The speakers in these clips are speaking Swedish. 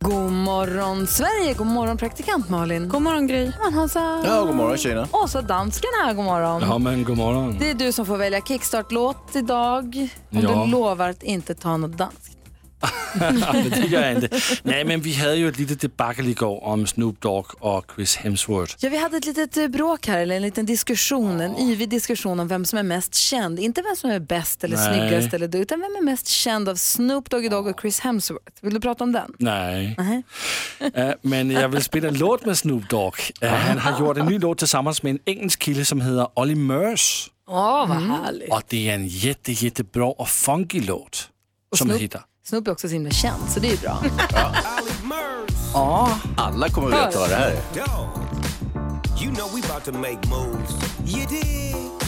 God morgon Sverige, god morgon praktikant Malin. God morgon Gry. God Hansa. Ja, god morgon tjejerna. Och så dansken här, god morgon. Ja, men god morgon. Det är du som får välja kickstart-låt idag. Om Ja. du lovar att inte ta något danskt. det gör jag inte. Nej, men vi hade ju ett litet debacle igår om Snoop Dogg och Chris Hemsworth. Ja, vi hade ett litet bråk här, eller en liten diskussion, en yvig diskussion om vem som är mest känd. Inte vem som är bäst eller Nej. snyggast eller du, utan vem är mest känd av Snoop Doggy Dogg och Chris Hemsworth. Vill du prata om den? Nej. Nej. Eh, men jag vill spela en låt med Snoop Dogg. Eh, han har gjort en ny låt tillsammans med en engelsk kille som heter Olly Murs. Åh, vad härligt. Och det är en jätte, jättebra och funky låt. Som Snoop- heter... Snoop är också så himla känd, så det är ju bra. Alla kommer veta vad det här är. You know we about to make moves. You dig?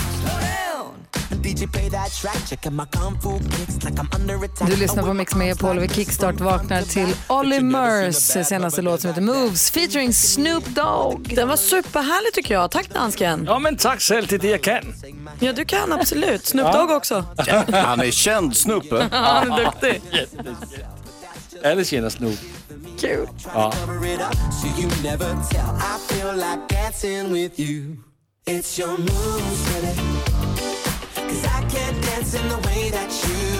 Du lyssnar på Mix Megapol och vi kickstart vaknar till Olly Murs senaste låt som heter Moves featuring Snoop Dogg. Den var superhärlig tycker jag. Tack dansken. Ja, men tack själv, är det jag kan. Ja, du kan absolut. Snoop Dogg också. Han är känd Snuppe. Ja, han är duktig. Alla känner Snoop. Kul. It's your moves,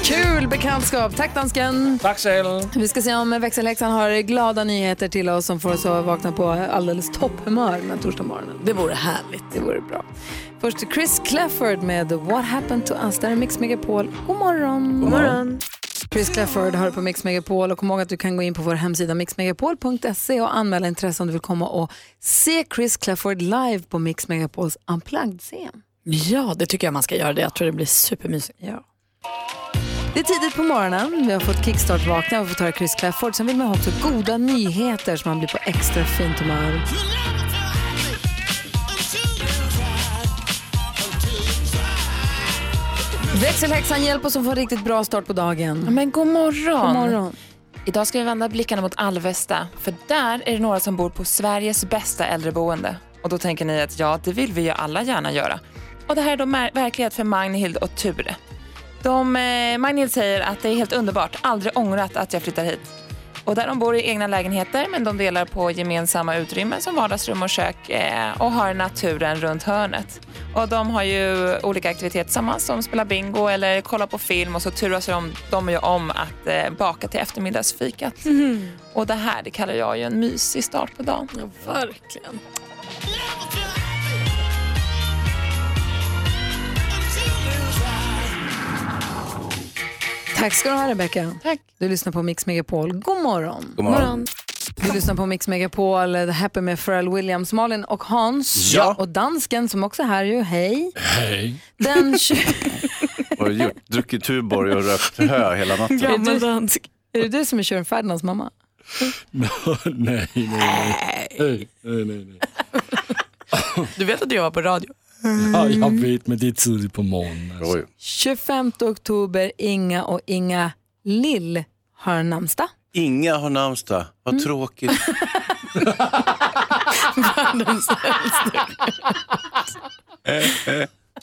Kul bekantskap. Tack dansken. Tack själv. Vi ska se om växelhäxan har glada nyheter till oss som får oss att vakna på alldeles topphumör den här torsdagsmorgonen. Det vore härligt. Det vore bra. Först Chris Clafford med What happened to us. Där är Mix Megapol. God morgon. God morgon. Chris Clafford hör på Mix Megapol och kom ihåg att du kan gå in på vår hemsida mixmegapol.se och anmäla intresse om du vill komma och se Chris Clafford live på Mix Megapols Unplugged-scen. Ja, det tycker jag man ska göra. Det. Jag tror det blir supermysigt. Ja. Det är tidigt på morgonen. Vi har fått kickstart-vakna och fått höra Chris Clafford. Sen vill man ha också goda nyheter så man blir på extra fint humör. Växelhäxan hjälp oss att få en riktigt bra start på dagen. Men god morgon. God morgon. Idag ska vi vända blickarna mot Alvesta, för där är det några som bor på Sveriges bästa äldreboende. Och då tänker ni att ja, det vill vi ju alla gärna göra. Och det här är då verklighet för Magnhild och Ture. De, eh, Magnhild säger att det är helt underbart, aldrig ångrat att jag flyttar hit. Och där de bor i egna lägenheter men de delar på gemensamma utrymmen som vardagsrum och kök eh, och har naturen runt hörnet. Och de har ju olika aktiviteter tillsammans som spelar bingo eller kollar på film och så turas de, de ju om att eh, baka till eftermiddagsfikat. Och det här det kallar jag ju en mysig start på dagen. Ja, verkligen. Tack ska du ha Rebecca. Tack. Du lyssnar på Mix Megapol. God morgon. God morgon. Du lyssnar på Mix Megapol, The Happy med Pharrell Williams, Malin och Hans. Ja. Och dansken som också är här ju. Hej. Hej. Den 20... Och gjort, druckit Tuborg och rökt hö hela natten. Gammal dansk. är det du som är Tjuren Ferdinands mamma? nej, nej, nej. Nej, nej, nej. nej. Du vet att du jobbar på radio? Ja, jag vet, men det är tidigt på morgonen. Alltså. Oj. 25 oktober, Inga och Inga Lill har namnsdag. Inga har namnsdag. Vad tråkigt. Världens.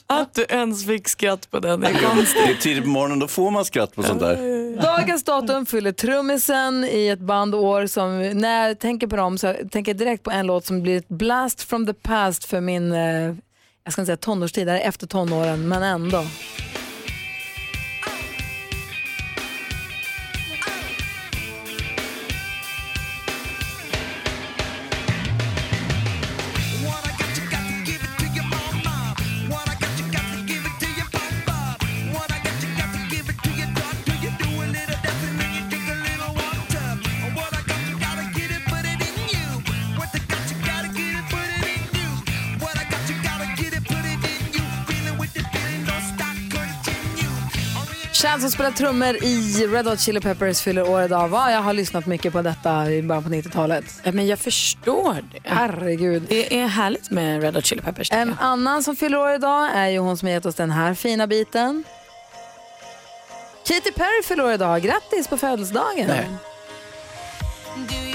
Att du ens fick skratt på den, det är konstigt. Det är tidigt på morgonen, då får man skratt på sånt där. Dagens datum fyller trummisen i ett band år som, när jag tänker på dem så tänker jag direkt på en låt som blir ett blast from the past för min, eh, jag ska inte säga tonårstid, det här är efter tonåren, men ändå. Chad som spelar trummor i Red Hot Chili Peppers fyller år idag. Va? Jag har lyssnat mycket på detta i början på 90-talet. Ja, men jag förstår det. Herregud. Det är härligt med Red Hot Chili Peppers. En annan som fyller år idag är ju hon som har gett oss den här fina biten. Katy Perry fyller år idag. Grattis på födelsedagen. Do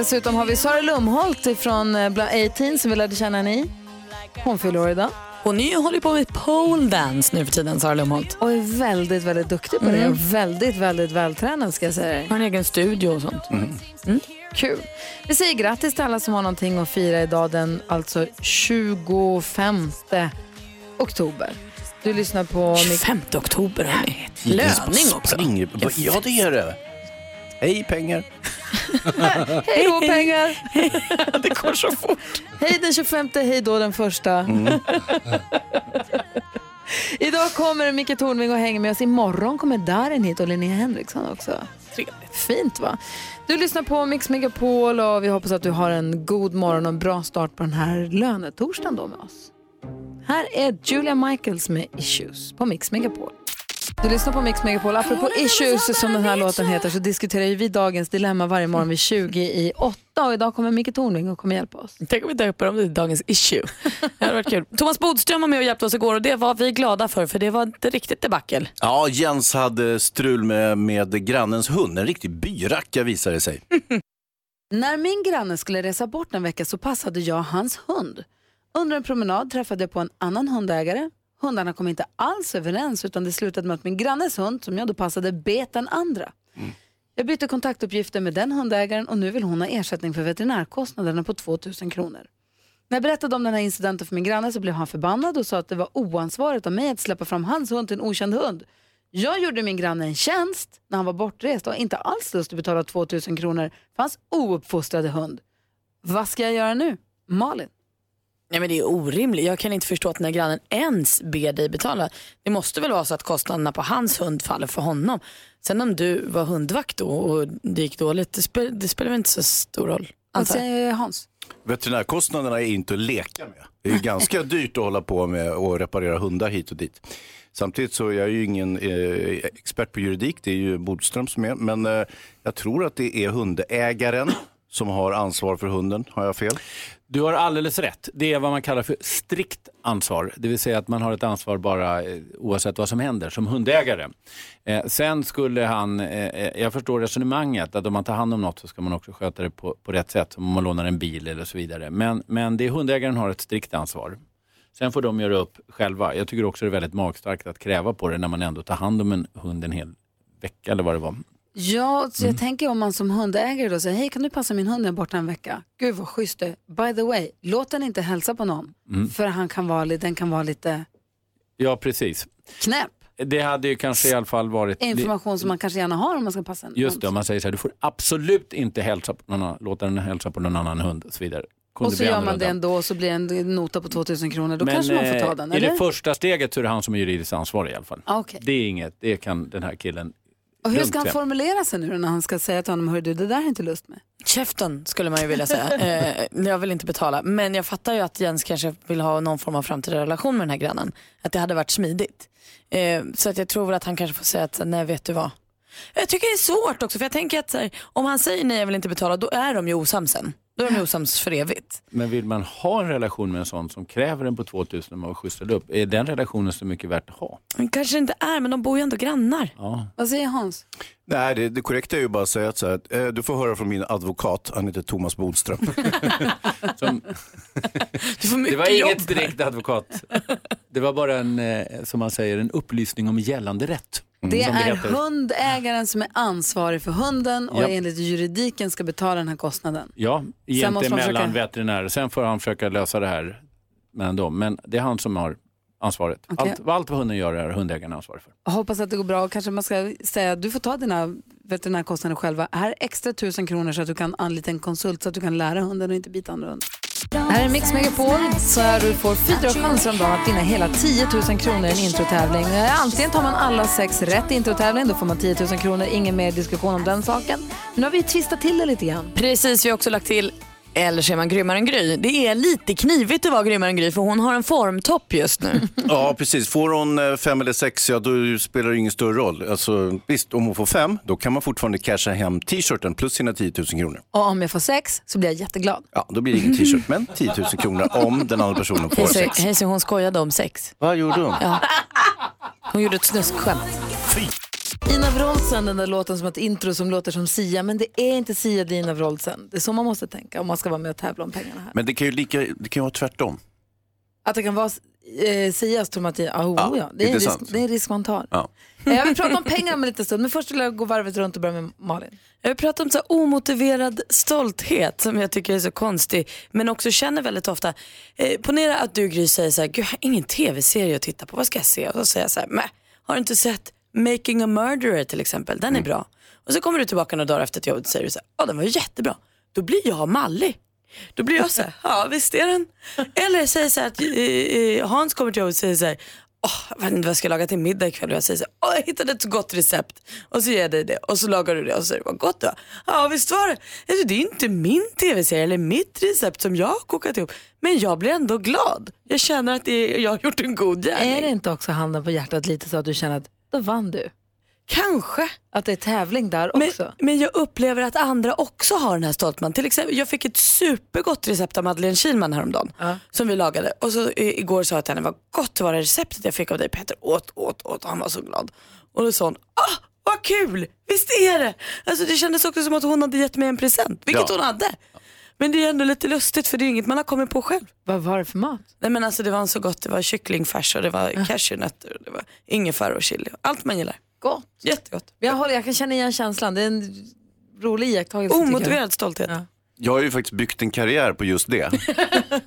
Dessutom har vi Sara Lumholt från bland 18 som vi lärde känna ni. Hon fyller år idag. Hon är håller på med pole dance nu för tiden, Sara Lumholt. Och är väldigt, väldigt duktig på det. Och väldigt, väldigt vältränad ska jag säga dig. Har en egen studio och sånt. Mm. Kul. Vi säger grattis till alla som har någonting att fira idag den alltså 25 oktober. Du lyssnar på... 25 oktober hörni. Löning också. Ja, det är det. Hej pengar. Hej då pengar! det går så fort. Hej den 25, hej då den första. Idag kommer Micke Tornving och hänger med oss. Imorgon kommer Darin hit och Linnea Henriksson också. Trevligt. Fint va? Du lyssnar på Mix Megapol och vi hoppas att du har en god morgon och en bra start på den här lönetorsdagen då med oss. Här är Julia Michaels med Issues på Mix Megapol. Du lyssnar på Mix Megapol. Apropå issues som den här låten heter så diskuterar ju vi dagens dilemma varje morgon vid 20 i 8 och idag kommer Micke Tornving och kommer hjälpa oss. Tänk om vi döper om det till dagens issue. Det hade varit kul. Thomas Bodström var med och hjälpte oss igår och det var vi glada för för det var ett riktigt debacle. Ja, Jens hade strul med, med grannens hund. En riktig byracka visade det sig. När min granne skulle resa bort en vecka så passade jag hans hund. Under en promenad träffade jag på en annan hundägare. Hundarna kom inte alls överens utan det slutade med att min grannes hund, som jag då passade, bet den andra. Jag bytte kontaktuppgifter med den hundägaren och nu vill hon ha ersättning för veterinärkostnaderna på 2000 kronor. När jag berättade om den här incidenten för min granne så blev han förbannad och sa att det var oansvarigt av mig att släppa fram hans hund till en okänd hund. Jag gjorde min granne en tjänst när han var bortrest och inte alls lust att betala 2000 kronor för hans ouppfostrade hund. Vad ska jag göra nu? Malin? Nej, men det är orimligt. Jag kan inte förstå att när grannen ens ber dig betala. Det måste väl vara så att kostnaderna på hans hund faller för honom. Sen om du var hundvakt då och det gick dåligt, det, spel, det spelar väl inte så stor roll. Vad säger Hans? Veterinärkostnaderna är inte att leka med. Det är ganska dyrt att hålla på med och reparera hundar hit och dit. Samtidigt så är jag ju ingen eh, expert på juridik, det är ju Bodström som är. Men eh, jag tror att det är hundägaren som har ansvar för hunden. Har jag fel? Du har alldeles rätt. Det är vad man kallar för strikt ansvar. Det vill säga att man har ett ansvar bara eh, oavsett vad som händer som hundägare. Eh, sen skulle han, eh, eh, jag förstår resonemanget att om man tar hand om något så ska man också sköta det på, på rätt sätt. Som om man lånar en bil eller så vidare. Men, men det är hundägaren har ett strikt ansvar. Sen får de göra upp själva. Jag tycker också det är väldigt magstarkt att kräva på det när man ändå tar hand om en hund en hel vecka eller vad det var. Ja, så jag tänker om man som hundägare då säger, hej kan du passa min hund när jag är borta en vecka? Gud vad schysst det By the way, låt den inte hälsa på någon. Mm. För han kan vara, li- den kan vara lite Ja, precis. knäpp. Det hade ju kanske i alla fall varit... Information som man kanske gärna har om man ska passa en Just hund. det, om man säger så här, du får absolut inte hälsa på någon, annan- låta den hälsa på någon annan hund och så vidare. Kunde Och så bli gör man annorlunda. det ändå och så blir det en nota på 2000 kronor. Då kanske man får ta eh, den, I eller? det första steget så är det han som är juridiskt ansvarig i alla fall. Ah, okej. Det är inget, det kan den här killen Och hur ska han formulera sig nu när han ska säga till honom, hör du, det där har jag inte lust med. Käften skulle man ju vilja säga. Eh, jag vill inte betala. Men jag fattar ju att Jens kanske vill ha någon form av framtida relation med den här grannen. Att det hade varit smidigt. Eh, så att jag tror väl att han kanske får säga att nej vet du vad. Jag tycker det är svårt också för jag tänker att här, om han säger nej jag vill inte betala då är de ju osams sen. Då är de osams för evigt. Men vill man ha en relation med en sån som kräver en på 2000 när man var skjutsad upp, är den relationen så mycket värt att ha? Men kanske inte är, men de bor ju ändå grannar. Ja. Vad säger Hans? Nej, det, det korrekta är ju bara att säga att så här, eh, du får höra från min advokat, han heter Thomas Bodström. Som, Du får mycket det var inget direkt advokat. Det var bara en, eh, som man säger, en upplysning om gällande rätt. Det som är heter. hundägaren som är ansvarig för hunden och Ja. enligt juridiken ska betala den här kostnaden. Ja, egentligen mellan försöka- veterinärer. Sen får han försöka lösa det här mellan dem. Men det är han som har ansvaret. Okej. Allt, allt vad hunden gör är hundägaren ansvarig för. Jag hoppas att det går bra och kanske man ska säga att du får ta dina veterinärkostnader själva. Här är extra tusen kronor så att du kan anlita en konsult så att du kan lära hunden och inte bita andra hundar. Här är Mix Megapol så här du får fyra chanser om dagen att vinna hela 10 000 kronor i en introtävling. Antingen tar man alla sex rätt i introtävling, då får man 10 000 kronor. Ingen mer diskussion om den saken. Nu har vi twistat till det lite grann. Precis, vi har också lagt till eller så är man grymmare än Gry. Det är lite knivigt att vara grymmare än Gry för hon har en formtopp just nu. Ja, precis. Får hon eh, fem eller sex, ja då spelar det ingen större roll. Alltså, visst, om hon får fem, då kan man fortfarande casha hem t-shirten plus sina 10 000 kronor. Och om jag får sex så blir jag jätteglad. Ja, då blir det ingen t-shirt, men 10 000 kronor om den andra personen får sex. Hej, så hon skojade om sex. Vad gjorde hon? Ja. Hon gjorde ett snuskskämt. Ina Wroldsen, den där låten som har ett intro som låter som Sia, men det är inte Sia, det är Ina Wroldsen. Det är så man måste tänka om man ska vara med och tävla om pengarna här. Men det kan ju lika, det kan ju vara tvärtom. Att det kan vara eh, Sias man att, oh, Ja, ja, det, är en risk, det är en risk man tar. Ja. Eh, Jag vill prata om pengar om en liten stund, men först vill jag gå varvet runt och börja med Malin. Jag vill prata om så omotiverad stolthet som jag tycker är så konstig men också känner väldigt ofta. Eh, ponera att du Gry säger så här, Gud, jag har ingen tv-serie att titta på, vad ska jag se? Och så säger jag så här, "Mäh, har du inte sett Making a Murderer till exempel, den är bra. Och så kommer du tillbaka några dagar efter ett jobb och säger så ja den var jättebra. Då blir jag mallig. Då blir jag så här, ja visst är den. Eller säger så här att eh, eh, Hans kommer till jobbet och säger så här, Åh, jag vet inte vad jag ska laga till middag ikväll och jag säger så här, Åh, jag hittade ett så gott recept och så ger jag dig det och så lagar du det och så säger vad gott var. Ja visst var det. Alltså, det är inte min tv-serie eller mitt recept som jag har kokat ihop men jag blir ändå glad. Jag känner att är, jag har gjort en god gärning. Är det inte också handen på hjärtat lite så att du känner att då vann du? Kanske. Att det är tävling där Men, också? men jag upplever att andra också har den här stoltman. Till exempel, jag fick ett supergott recept av Madeleine Kilman häromdagen som vi lagade. Och så i- igår sa jag till henne, vad gott det var det receptet jag fick av dig Peter. Åt, åt, åt. Han var så glad. Och då sa hon, ah, vad kul, visst är det. Alltså, det kändes också som att hon hade gett mig en present, vilket Ja. hon hade. Men det är ändå lite lustigt för det är inget man har kommit på själv. Vad var det för mat? Nej men alltså det var så gott, det var kycklingfärs och det var cashewnötter och det var ingefära och chili. Allt man gillar. Gott. Jättegott. Jag, håller, jag kan känna igen känslan, det är en rolig iakttagelse. Omotiverad stolthet. Jag har ju faktiskt byggt en karriär på just det.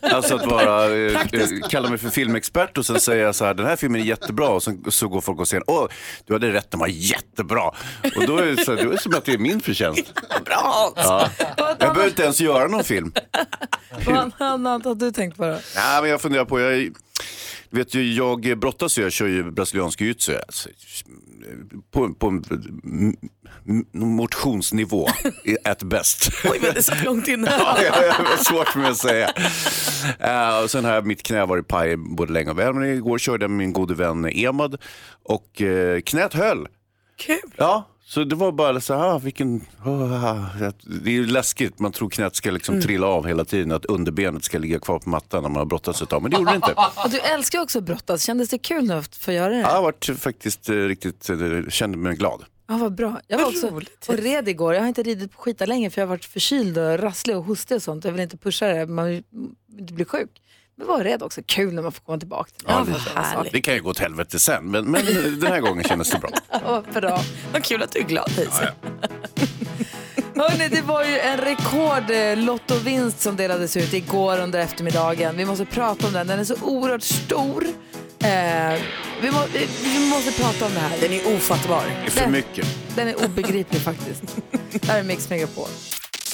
Alltså att vara, eh, eh, kalla mig för filmexpert och sen säga så här, den här filmen är jättebra och sen, så går folk och säger, åh, du hade rätt, den var jättebra. Och då är det, så, här, då är det som att det är min förtjänst. Bra! Ja. Jag behöver inte ens göra någon film. Vad annat har du tänkt på då? Nej, men jag funderar på, jag, vet ju, jag brottas ju, jag kör ju brasiliansk jiu-jitsu. Alltså, på, på motionsnivå, at best. Oj vad det satt långt inne. Ja, det var svårt för mig att säga. Och sen har mitt knä varit paj både länge och väl, men igår körde jag med min gode vän Emad och eh, knät höll. Kul. Ja, så det var bara så här, ah, vilken... det är läskigt, man tror knät ska liksom Mm. trilla av hela tiden, att underbenet ska ligga kvar på mattan när man har brottats ett tag, men det gjorde det inte. Och du älskar också att brottas, kändes det kul nu att få göra det? Ja, Jag har varit faktiskt eh, riktigt, eh, kände mig glad. Ja, vad bra. Jag var också och red igår. Jag har inte ridit på skita länge för jag har varit förkyld och rasslig och hostig och sånt. Jag vill inte pusha det, man vill inte bli sjuk. Men var rädd också. Kul när man får komma tillbaka till Ja, det. det, det kan ju gå åt helvete sen, men, men den här gången kändes det bra. Ja, bra. Vad kul att du är glad Lisa. Hörrni, det var ju en rekordlottovinst som delades ut igår under eftermiddagen. Vi måste prata om den. Den är så oerhört stor. Eh, vi, må, vi, vi måste prata om det här. Den är ofattbar. Det är för mycket. Den är obegriplig faktiskt. Det här är Mix Megapol.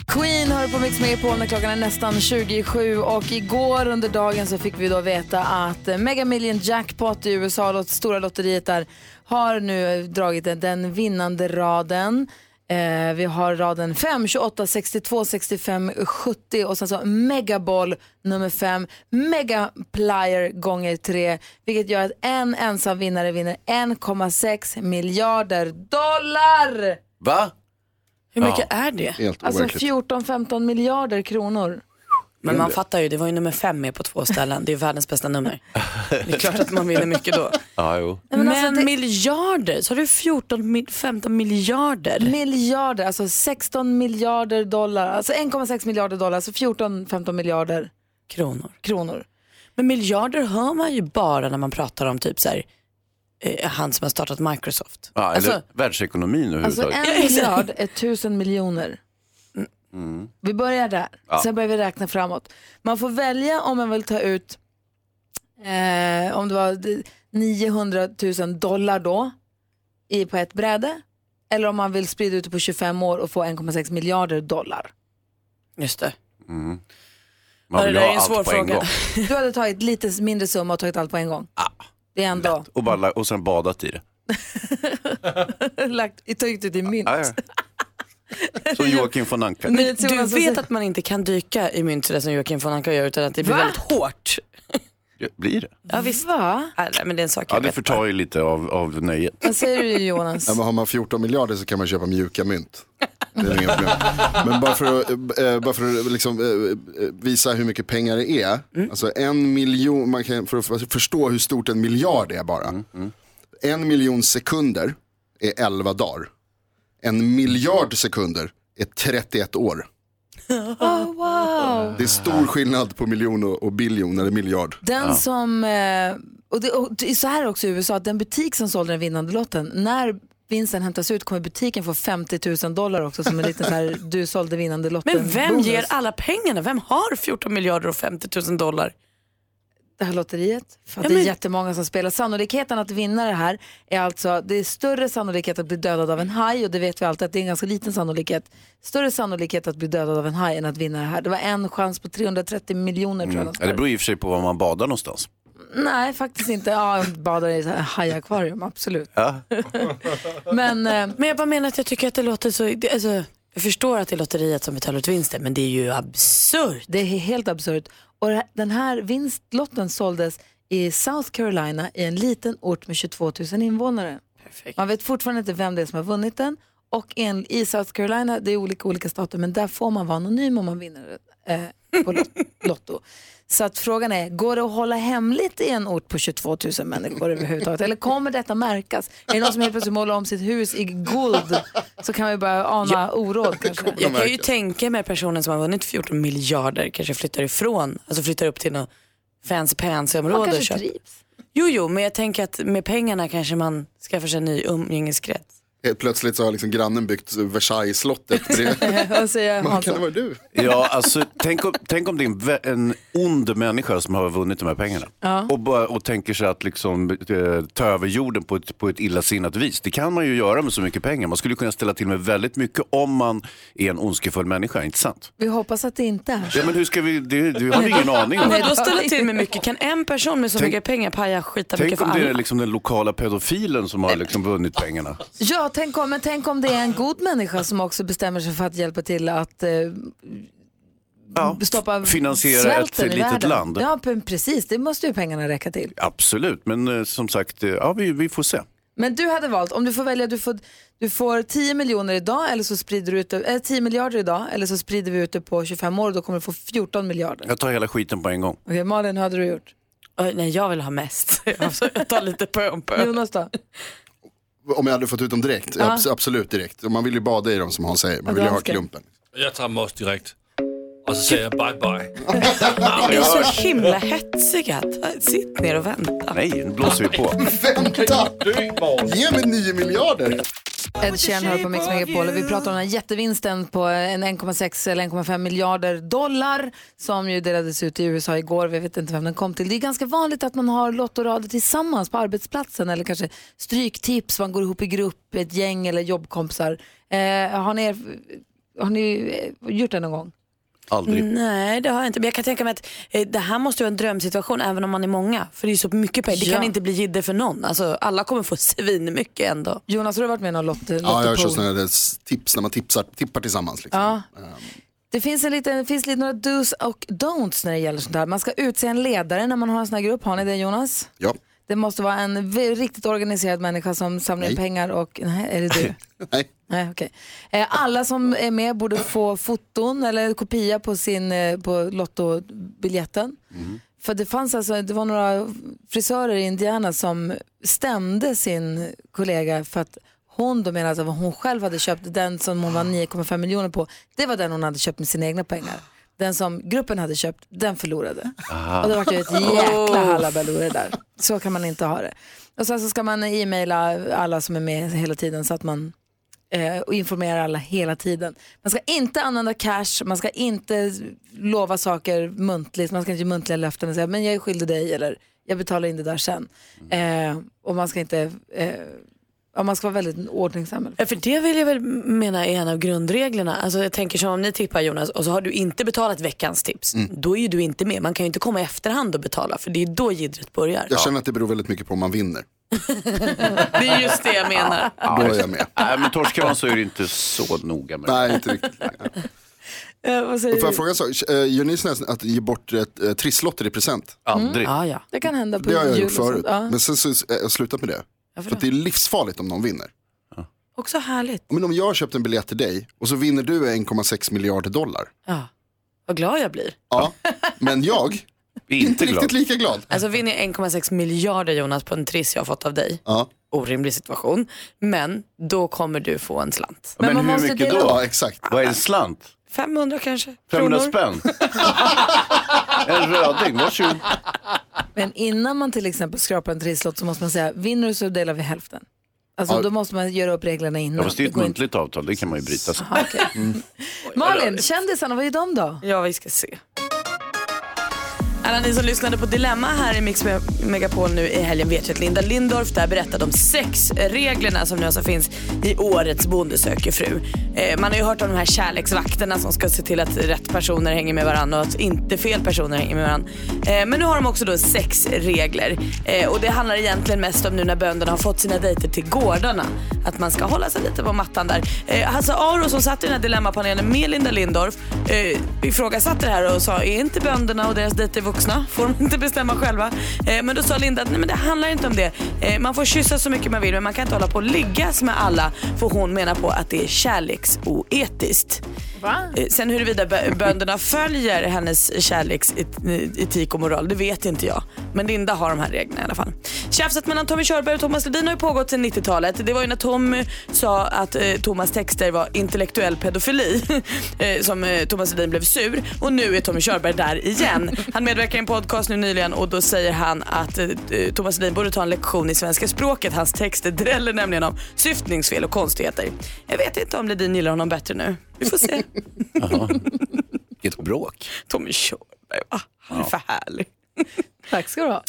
Queen hör på Mix Megapol när klockan är nästan 27 och igår under dagen så fick vi då veta att Mega Million Jackpot i USA, stora lotteriet där, har nu dragit den- den vinnande raden. Eh, vi har raden 5, 28, 62, 65, 70 och sen så Megaboll nummer 5, Megaplier gånger 3, vilket gör att en ensam vinnare vinner 1,6 miljarder dollar. Va? Hur mycket är det? Helt Alltså overkligt. 14-15 miljarder kronor. Men man fattar ju, det var ju nummer fem med på två ställen. Det är ju världens bästa nummer. Det är klart att man vinner mycket då. Ja, jo. Men, alltså, det- miljarder, så har du 14, mil- 15 miljarder? Miljarder, alltså 16 miljarder dollar. Alltså 1,6 miljarder dollar, alltså 14-15 miljarder Kronor. kronor. Men miljarder hör man ju bara när man pratar om typ så här, eh, han som har startat Microsoft. Ja, eller Alltså- världsekonomin Alltså överhuvudtaget. en miljard är tusen miljoner. Mm. Vi börjar där, Ja. sen börjar vi räkna framåt. Man får välja om man vill ta ut, eh, om det var d- 900 000 dollar då, i, på ett bräde. Eller om man vill sprida ut det på 25 år och få 1,6 miljarder dollar. Just det. Mm. Man det vill är ha en svår allt på en fråga. gång. Du hade tagit lite mindre summa och tagit allt på en gång. Det är ändå Och, bara, och sen badat i det. lagt, tagit ut i mynt. Ja, ja. Så Joakim von Anka. Men du vet alltså- att man inte kan dyka i mynt sådär som Joakim von Anka gör utan att det blir Va? väldigt hårt. Blir det? Ja, visst. Va? Nej, men det är en sak Ja, jag det förtar ju lite av, av nöjet. Vad säger du Jonas? Ja, men har man 14 miljarder så kan man köpa mjuka mynt. Det är inga problem. Men bara för att, eh, bara för att liksom, eh, eh, visa hur mycket pengar det är. Alltså en miljon, man kan, för att förstå hur stort en miljard är bara. En miljon sekunder är 11 dagar. En miljard sekunder är 31 år. Oh, wow. Det är stor skillnad på miljon och, och biljon eller miljard. Den som, eh, och det, och det är så här också i USA, att den butik som sålde den vinnande lotten, när vinsten hämtas ut kommer butiken få 50 000 dollar också som en liten så här, du sålde vinnande lotten Men vem bonus. ger alla pengarna? Vem har 14 miljarder och 50 000 dollar? det här lotteriet? För att Ja, det är men- jättemånga som spelar. Sannolikheten att vinna det här är alltså, det är större sannolikhet att bli dödad av en haj och det vet vi alltid att det är en ganska liten sannolikhet. Större sannolikhet att bli dödad av en haj än att vinna det här. Det var en chans på 330 miljoner tror jag. Mm. Ja, det beror i och för sig på var man badar någonstans. Nej, faktiskt inte. Ja, jag badar i så här hajakvarium, absolut. Ja. Men, eh, Men jag bara menar att jag tycker att det låter så... Det, alltså, jag förstår att det är lotteriet som betalar ut vinsten, men det är ju absurt. Det är helt absurt. Och det här- den här vinstlotten såldes i South Carolina i en liten ort med 22 000 invånare. Perfekt. Man vet fortfarande inte vem det är som har vunnit den. Och en, i South Carolina, det är olika olika stater, men där får man vara anonym om man vinner eh, på lot, Lotto. Så att frågan är, går det att hålla hemligt i en ort på 22 000 människor överhuvudtaget? Eller kommer detta märkas? Är det någon som helt plötsligt målar om sitt hus i guld så kan vi börja ana oråd kanske. Jag kan ju tänka mig personen som har vunnit 14 miljarder kanske flyttar ifrån, alltså flyttar upp till något fancy pansy Man område. kanske trivs. Jo, jo, men jag tänker att med pengarna kanske man skaffar sig en ny umgängeskrets. Helt plötsligt så har liksom grannen byggt Versailles-slottet. säger Man, kan det vara du? Ja, alltså, tänk, om, tänk om det är en, ond människa som har vunnit de här pengarna. Ja. Och, bara, och tänker sig att liksom, eh, ta över jorden på ett, på ett illasinnat vis. Det kan man ju göra med så mycket pengar. Man skulle kunna ställa till med väldigt mycket om man är en ondskefull människa, inte sant? Vi hoppas att det inte är så. Ja, men hur ska vi, det, det har vi ingen aning om. Men då ställa till med mycket. Kan en person med så Tänk- mycket pengar paja skita mycket Tänk för om det är alla? liksom den lokala pedofilen som har liksom vunnit pengarna. Ja, tänk om, men tänk om det är en god människa som också bestämmer sig för att hjälpa till att eh, Ja, stoppa finansiera ett litet världen. land. Ja, precis. Det måste ju pengarna räcka till. Absolut, men eh, som sagt, eh, ja, vi, vi får se. Men du hade valt, om du får välja, du får, du får 10 miljoner idag eller så sprider du ut det, eh, 10 miljarder idag eller så sprider vi ut det på 25 år och då kommer du få 14 miljarder. Jag tar hela skiten på en gång. Okej, Malin, hur hade du gjort? Oj, Nej, jag vill ha mest. Jag tar lite om pö. Jonas då? Om jag hade fått ut dem direkt? Ja. Abs- absolut direkt. Och Man vill ju bada i dem som Hans säger. Man vill ju ha klumpen. Jag tar också direkt. Och så säger jag bye bye. Ni är så himla hetsiga. Sitt ner och vänta. Nej, nu blåser vi på. Vänta! Ge mig 9 miljarder! Ed Sheeran hör på Mix Megapol och vi pratar om den här jättevinsten på en 1,6 eller 1,5 miljarder dollar som ju delades ut i USA igår. Vi vet inte vem den kom till. Det är ganska vanligt att man har lottorader tillsammans på arbetsplatsen eller kanske stryktips, man går ihop i grupp, ett gäng eller jobbkompisar. Eh, har, ni, har ni eh, gjort det någon gång? Aldrig. Nej, det har jag inte. Men jag kan tänka mig att eh, det här måste vara en drömsituation även om man är många. För det är så mycket pengar. Det Ja. kan inte bli jidder för någon. Alltså, alla kommer få svin mycket ändå. Jonas, har du varit med i någon lott, Ja, jag kör lottopool? sådana där tips när man tipsar, tippar tillsammans. Liksom. Ja. Det finns, en liten, det finns lite några dos och don'ts när det gäller sånt här. Man ska utse en ledare när man har en sån här grupp. Har ni det Jonas? Ja. Det måste vara en riktigt organiserad människa som samlar in pengar och... Nej, är det du? Nej. Nej, okej. Eh, Alla som är med borde få foton eller kopia på, sin, eh, på lottobiljetten. För det fanns alltså, det var några frisörer i Indiana som stämde sin kollega för att hon då menade att vad hon själv hade köpt, den som hon var 9,5 miljoner på, det var den hon hade köpt med sina egna pengar. Den som gruppen hade köpt, den förlorade. Aha. Och det var ju ett jäkla halabaloo det där. Så kan man inte ha det. Och sen så ska man e-maila alla som är med hela tiden så att man eh, och informerar alla hela tiden. Man ska inte använda cash, man ska inte lova saker muntligt, man ska inte ge muntliga löften och säga men jag är skyldig dig eller jag betalar in det där sen. Eh, och man ska inte, eh, ja, man ska vara väldigt ordningsam. Ja, för det vill jag väl mena är en av grundreglerna. Alltså jag tänker som om ni tippar Jonas och så har du inte betalat veckans tips. Då är ju du inte med. Man kan ju inte komma i efterhand och betala för det är då jiddret börjar. Jag känner att det beror väldigt mycket på om man vinner. Det är just det jag menar. Då är jag med. Nej, men torskar man så är det inte så noga med Nej, inte riktigt. Eh, Får jag fråga en sak? Eh, Gör ni sån här att ge bort ett, eh, trisslotter i present? Aldrig. Ja, ja. Det kan hända på Det har jag gjort förut. Ja. Men sen så har jag slutat med det. För att det är livsfarligt om någon vinner. Också härligt. Men om jag har köpt en biljett till dig och så vinner du 1,6 miljarder dollar. Ja. Vad glad jag blir. Ja, men jag är inte riktigt lika glad. Alltså vinner jag 1,6 miljarder Jonas på en triss jag har fått av dig. Ja. Orimlig situation. Men då kommer du få en slant. Men, hur mycket då? Ja, exakt. Vad är en slant? 500 kanske? 500 Kronor. spänn? en röding, varsågod. Men innan man till exempel skrapar en trisslott så måste man säga vinner du så delar vi hälften. Alltså Ja. då måste man göra upp reglerna innan. Ja, fast det är ett muntligt avtal, det kan man ju bryta. Så. Mm. Malin, kändisarna, vad är de då? Ja, vi ska se. Alla ni som lyssnade på Dilemma här i Mix Megapol nu i helgen vet ju att Linda Lindorff där berättade om sex reglerna som nu alltså finns i årets Bonde söker fru. Eh, man har ju hört om de här kärleksvakterna som ska se till att rätt personer hänger med varandra och att inte fel personer hänger med varandra. Eh, men nu har de också då sex regler eh, och det handlar egentligen mest om nu när bönderna har fått sina dejter till gårdarna. Att man ska hålla sig lite på mattan där. Hasse Aro som satt i den här dilemmapanelen med Linda Lindorff ifrågasatte det här och sa är inte bönderna och deras dejter vuxna? Får de inte bestämma själva? Eh, men då sa Linda att nej, men det handlar inte om det. Eh, man får kyssa så mycket man vill men man kan inte hålla på och liggas med alla för hon menar på att det är kärleksoetiskt. Eh, Sen huruvida bö- bönderna följer hennes kärleksetik och moral, det vet inte jag. Men Linda har de här reglerna i alla fall. Tjafset mellan Tommy Körberg och Thomas Ledin har ju pågått sedan 90-talet. Det var ju när Tommy sa att eh, Thomas texter var intellektuell pedofili eh, som eh, Thomas Ledin blev sur. Och nu är Tommy Körberg där igen. Han medverkar i en podcast nu nyligen och då säger han att eh, Thomas Ledin borde ta en lektion i svenska språket. Hans texter dräller nämligen om syftningsfel och konstigheter. Jag vet inte om Ledin gillar honom bättre nu. Vi får se. Vilket bråk. Tommy Körberg, va? Han är för härlig. Tack ska du ha.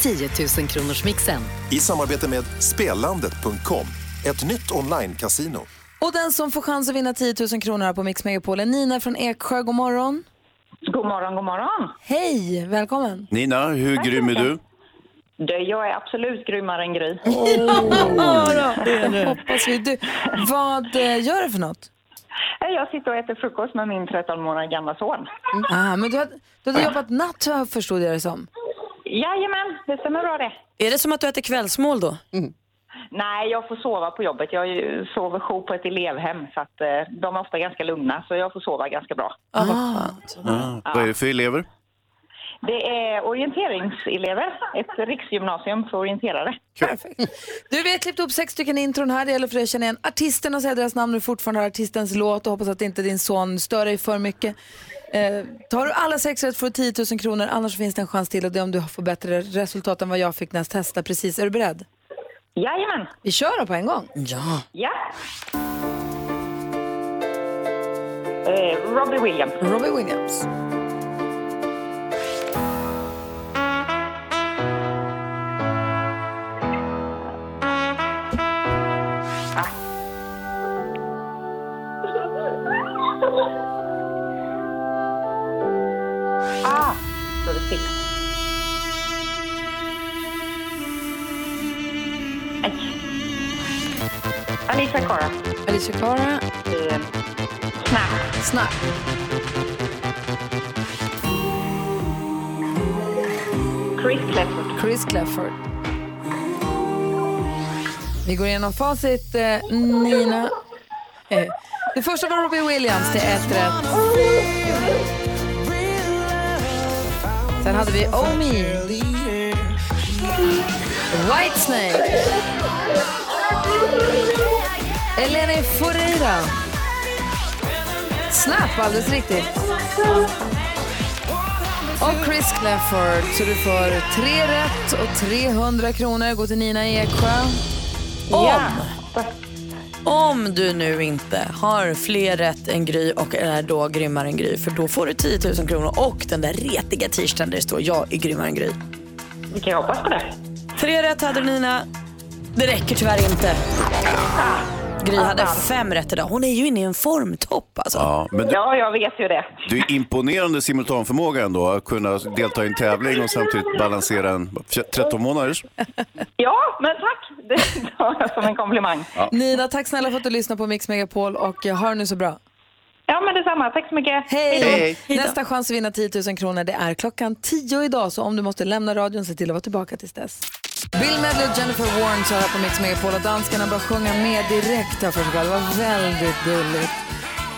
10 000 kronors mixen. I samarbete med Spelandet.com, ett nytt online-casino. Och den som får chans att vinna 10 000 kronor här på Mix Megapol är Nina från Eksjö. God morgon. God morgon, god morgon. Hej, välkommen. Nina, hur Tack grym är du? Du, jag är absolut grymmare än Gry. det hoppas vi. Du, vad eh, gör du för något? Jag sitter och äter frukost med min 13 månader gamla son. Ah, men du, har, du hade jobbat natt förstod jag det som. Jajamän, det stämmer bra det. Är det som att du äter kvällsmål då? Nej, jag får sova på jobbet. Jag sover jour på ett elevhem så att eh, de är ofta ganska lugna så jag får sova ganska bra. Ah. Ah, vad är det för elever? Det är orienteringselever, ett riksgymnasium för orienterare. Du, vi har klippt upp sex stycken intron här. Det gäller för dig att känna igen artisterna och säga deras namn du fortfarande har artistens låt och hoppas att inte din son stör dig för mycket. Eh, tar du alla sex rätt får du 10 000 kronor, annars finns det en chans till och det är om du får bättre resultat än vad jag fick när jag testade precis. Är du beredd? Jajamän. Vi kör då på en gång. Ja. Ja. Eh, Robbie Williams. Robbie Williams. Alicia Cara. Alicia Cara. Eh. Snap. Chris Clefford. Chris Clefford. Vi går igenom facit. Eh, Nina. Eh, det första var Robbie Williams till ett rätt. Sen hade vi Oh Me. Whitesnake. Eleni Foureira. Snap, alldeles riktigt. Och Chris Clefford. Så du får tre rätt och 300 kronor. Går till Nina Eksjö. Om, Ja. om du nu inte har fler rätt än Gry och är då grymmare än Gry, för då får du 10 000 kronor och den där retiga t-shirten där det står jag är grymmare än Gry. Vi kan hoppas på det. Tre rätt hade du Nina. Det räcker tyvärr inte. Gry hade fem rätt idag. Hon är ju inne i en formtopp alltså. Ja, men du, Ja, jag vet ju det. du är imponerande simultanförmåga ändå, att kunna delta i en tävling och samtidigt balansera en 13 månaders. Ja, men tack. Det tar jag som en komplimang. Nina, tack snälla för att du lyssnar på Mix Megapol och jag har det nu så bra. Ja, men detsamma. Tack så mycket. Hej! Hej då. Nästa chans att vinna 10 000 kronor det är klockan 10 idag, så om du måste lämna radion, se till att vara tillbaka tills dess. Bill Medley och Jennifer Warren kör här på Mix Megapol och danskarna börjar sjunga med direkt här för sig själva. Det var väldigt gulligt.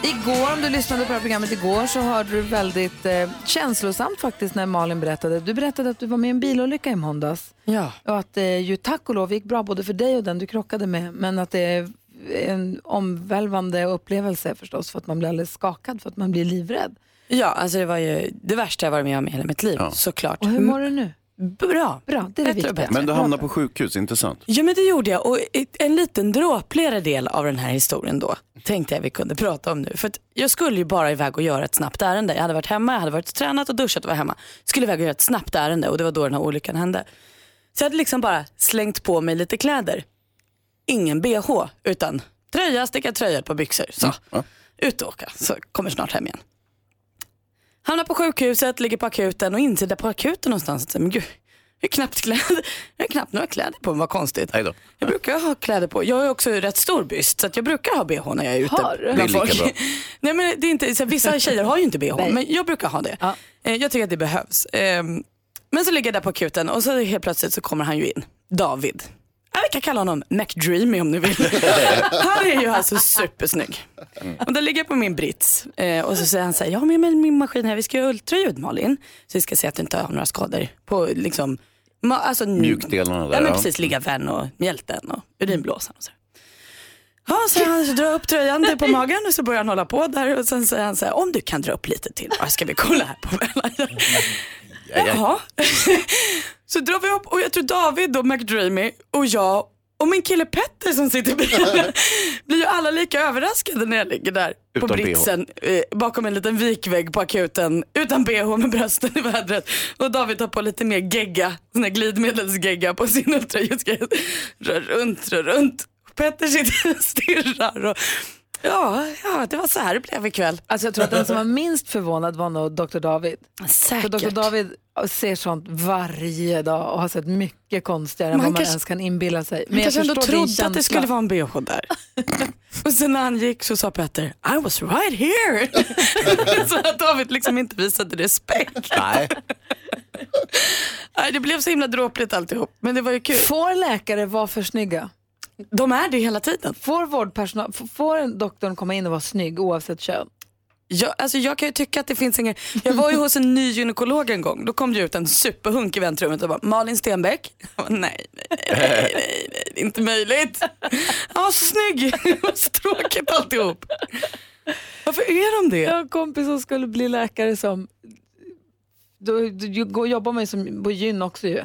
Igår, om du lyssnade på det här programmet igår, så hörde du väldigt eh, känslosamt faktiskt när Malin berättade. Du berättade att du var med i en bilolycka i måndags. Ja. Och att det ju tack och lov gick bra både för dig och den du krockade med. Men att det är en omvälvande upplevelse förstås för att man blir alldeles skakad för att man blir livrädd. Ja, alltså det var ju det värsta jag varit med om i hela mitt liv, såklart. Och hur mår du nu? Bra. Bra, det är Bättre och bättre. Men du hamnar på sjukhus, inte sant? Ja men det gjorde jag och en liten dråpligare del av den här historien då tänkte jag vi kunde prata om nu. För att jag skulle ju bara iväg och göra ett snabbt ärende. Jag hade varit hemma, jag hade varit tränat och duschat och var hemma. Skulle iväg och göra ett snabbt ärende och det var då den här olyckan hände. Så jag hade liksom bara slängt på mig lite kläder. Ingen bh utan tröja, sticka tröja på byxor. Så ut och åka så kommer snart hem igen. Hamnar på sjukhuset, ligger på akuten och inser där på akuten någonstans att men gud, jag har knappt kläder, jag har knappt några kläder på mig, vad konstigt. Jag brukar ha kläder på. Jag är också rätt stor byst så att jag brukar ha bh när jag är ute. Har du? bland Det är lika folk. bra. Nej, men det är inte, så här, vissa tjejer har ju inte bh Nej. men jag brukar ha det. Eh, Jag tycker att det behövs. Ehm, Men så ligger jag där på akuten och så helt plötsligt så kommer han ju in. David. Ja, vi kan kalla honom McDreamy om ni vill. Han är ju alltså supersnygg. Och där ligger jag på min brits eh, och så säger han så här, jag har med mig min maskin här, vi ska göra ultraljud Malin. Så vi ska se att du inte har några skador på liksom, ma- alltså, Mjukdelarna där, Ja men precis, ligga vän och mjälten och urinblåsan och så. Ja, så han drar upp tröjan till på magen och så börjar han hålla på där och sen säger han så här, om du kan dra upp lite till bara ska vi kolla här på mellan. Jaha. Så drar vi upp och jag tror David och McDreamy och jag och min kille Petter som sitter bredvid blir ju alla lika överraskade när jag ligger där på Utan britsen eh, bakom en liten vikvägg på akuten utan bh med brösten i vädret. Och David tar på lite mer gegga, sån här glidmedelsgegga på sin ultraljudsgrej. Rör runt, rör runt. Petter sitter och stirrar och ja, ja, det var så här det blev ikväll. Alltså jag tror att den som var minst förvånad var nog Dr. David. För Säkert. Dr. David ser sånt varje dag och har sett mycket konstigare än vad man kanske- ens kan inbilla sig. Men jag kanske ändå trodde att det skulle vara en bh där. och sen när han gick så sa Petter, I was right here. så att David liksom inte visade respekt. Nej. Nej, det blev så himla dråpligt alltihop. Men det var ju kul. Får läkare vara för snygga? De är det hela tiden. Får vårdpersonal, får en doktorn komma in och vara snygg oavsett kön? Jag, alltså jag kan ju tycka att det finns ingen... Jag var ju hos en ny gynekolog en gång. Då kom det ut en superhunk i väntrummet och bara Malin Stenbeck. Bara, nej, nej, nej, nej, nej, det är inte möjligt. Han var så snygg. Så tråkigt alltihop. Varför är de det? Jag har en kompis som skulle bli läkare som du, du, du går- jobbar med som på gyn också ju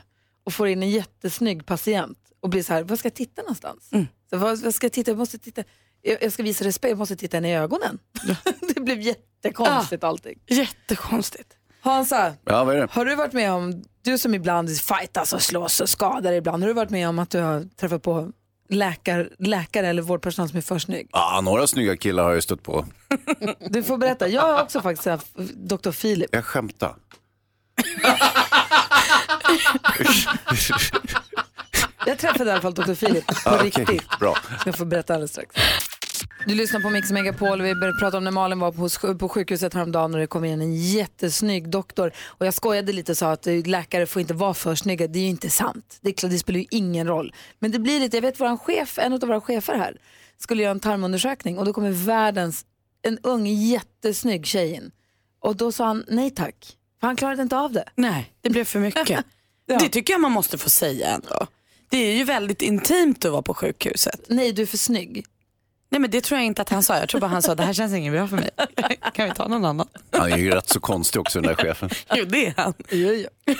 och får in en jättesnygg patient och blir så här, vad ska jag titta någonstans? Så vad, vad ska jag titta? Jag måste titta. Jag, jag ska visa respekt, jag måste titta henne i ögonen. det blev jättekonstigt allting. Jättekonstigt. Hansa, Ja, vad är det? har du varit med om, du som ibland fightas och slåss och skadar ibland, har du varit med om att du har träffat på läkar, läkare eller vårdpersonal som är för snygg? Ja, några snygga killar har jag stött på. Du får berätta, jag har också faktiskt haft Dr. Filip. Jag skämtar. Jag träffade i alla fall Dr. Filip på Ja, okej, riktigt. Bra. Jag får berätta alldeles strax. Du lyssnar på Mix Megapol. Vi började prata om när Malin var på, sjukhuset häromdagen och det kom in en jättesnygg doktor. Och jag skojade lite och sa att eh, läkare får inte vara för snygga. Det är ju inte sant. Det, är klart, det spelar ju ingen roll. Men det blir lite, jag vet vår chef, en av våra chefer här, skulle göra en tarmundersökning och då kommer världens, en ung jättesnygg tjej in. Och då sa han nej tack. För han klarade inte av det. Nej, det blev för mycket. Det tycker jag man måste få säga ändå. Det är ju väldigt intimt att vara på sjukhuset. Nej, du är för snygg. Nej men det tror jag inte att han sa. Jag tror bara han sa det här känns inget bra för mig. Kan vi ta någon annan? Han är ju rätt så konstig också den där chefen. Jo det är han. Jo, jo.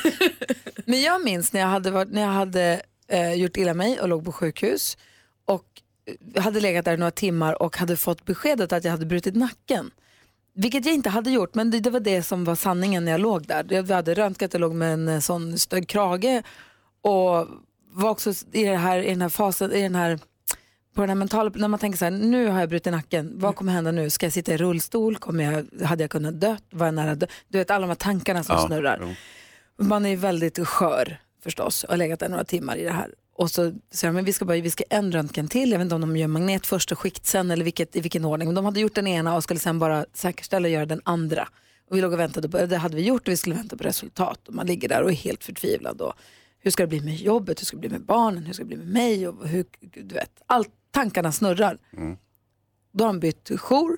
Men jag minns när jag hade, varit, när jag hade eh, gjort illa mig och låg på sjukhus och eh, hade legat där några timmar och hade fått beskedet att jag hade brutit nacken. Vilket jag inte hade gjort, men det, det var det som var sanningen när jag låg där. Jag hade röntgat, jag låg med en eh, sån stöd krage och var också i, det här, i den här fasen, i den här på den här mentala, när man tänker så här, nu har jag brutit nacken, vad kommer hända nu? Ska jag sitta i rullstol? Kommer jag, hade jag kunnat dö? Var jag nära dö? Du vet alla de här tankarna som Ja, snurrar. jo. Man är väldigt skör förstås och har legat där några timmar i det här. Och så säger de, men vi ska bara, vi ska en röntgen till, jag vet inte om de gör magnet första skikt sen eller vilket, i vilken ordning. Men de hade gjort den ena och skulle sen bara säkerställa och göra den andra. Och vi låg och väntade på, det hade vi gjort och vi skulle vänta på resultat. Och man ligger där och är helt förtvivlad. Och hur ska det bli med jobbet, hur ska det bli med barnen, hur ska det bli med mig? Och hur, du vet, allt, tankarna snurrar. Då har de bytt jour,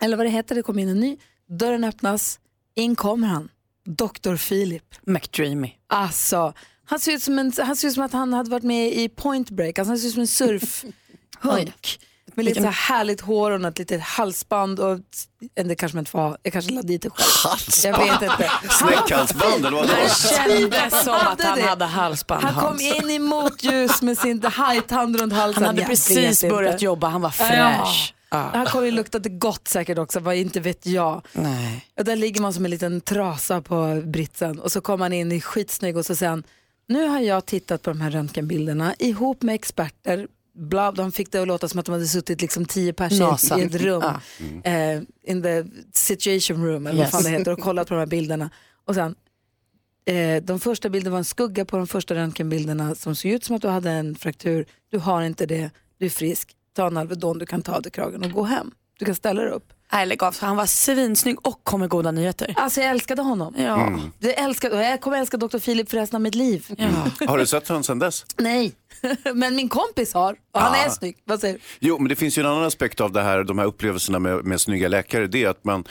eller vad det heter, det kom in en ny. Dörren öppnas, in kommer han. Dr. Philip. McDreamy. Alltså, han ser, ut som en, han ser ut som att han hade varit med i Point Break. Alltså, han ser ut som en surfhunk. Med lite så här härligt hår och något litet halsband. Och, det kanske man inte får ha. Jag kanske la dit det själv. Jag vet inte. Snäckhalsband eller vad det kändes som att han hade halsband Han kom in i motljus med sin hajtand runt halsen. Han hade Jag precis börjat inte. jobba, han var fräsch. Ja. Han kom ju luktade gott säkert också, vad inte vet jag. Nej. Och där ligger man som en liten trasa på britsen och så kommer han in i skitsnygg och så säger han, nu har jag tittat på de här röntgenbilderna ihop med experter, bla, de fick det att låta som att de hade suttit liksom tio personer i ett rum, Ja. eh, in the situation room eller Yes. vad fan det heter och kollat på de här bilderna. Och sen, eh, de första bilderna var en skugga på de första röntgenbilderna som såg ut som att du hade en fraktur. Du har inte det, du är frisk. Ta en Alvedon, du kan ta av dig kragen och gå hem. Du kan ställa dig upp. Nej, lägg av. Han var svinsnygg och kom med goda nyheter. Alltså jag älskade honom. Ja. Mm. Jag, älskade, jag kommer älska Dr. Philip för resten av mitt liv. Har du sett honom sedan dess? Nej, men min kompis har och han Ja. är snygg. Vad säger du? Jo, men det finns ju en annan aspekt av det här, de här upplevelserna med, med snygga läkare. Det är att man,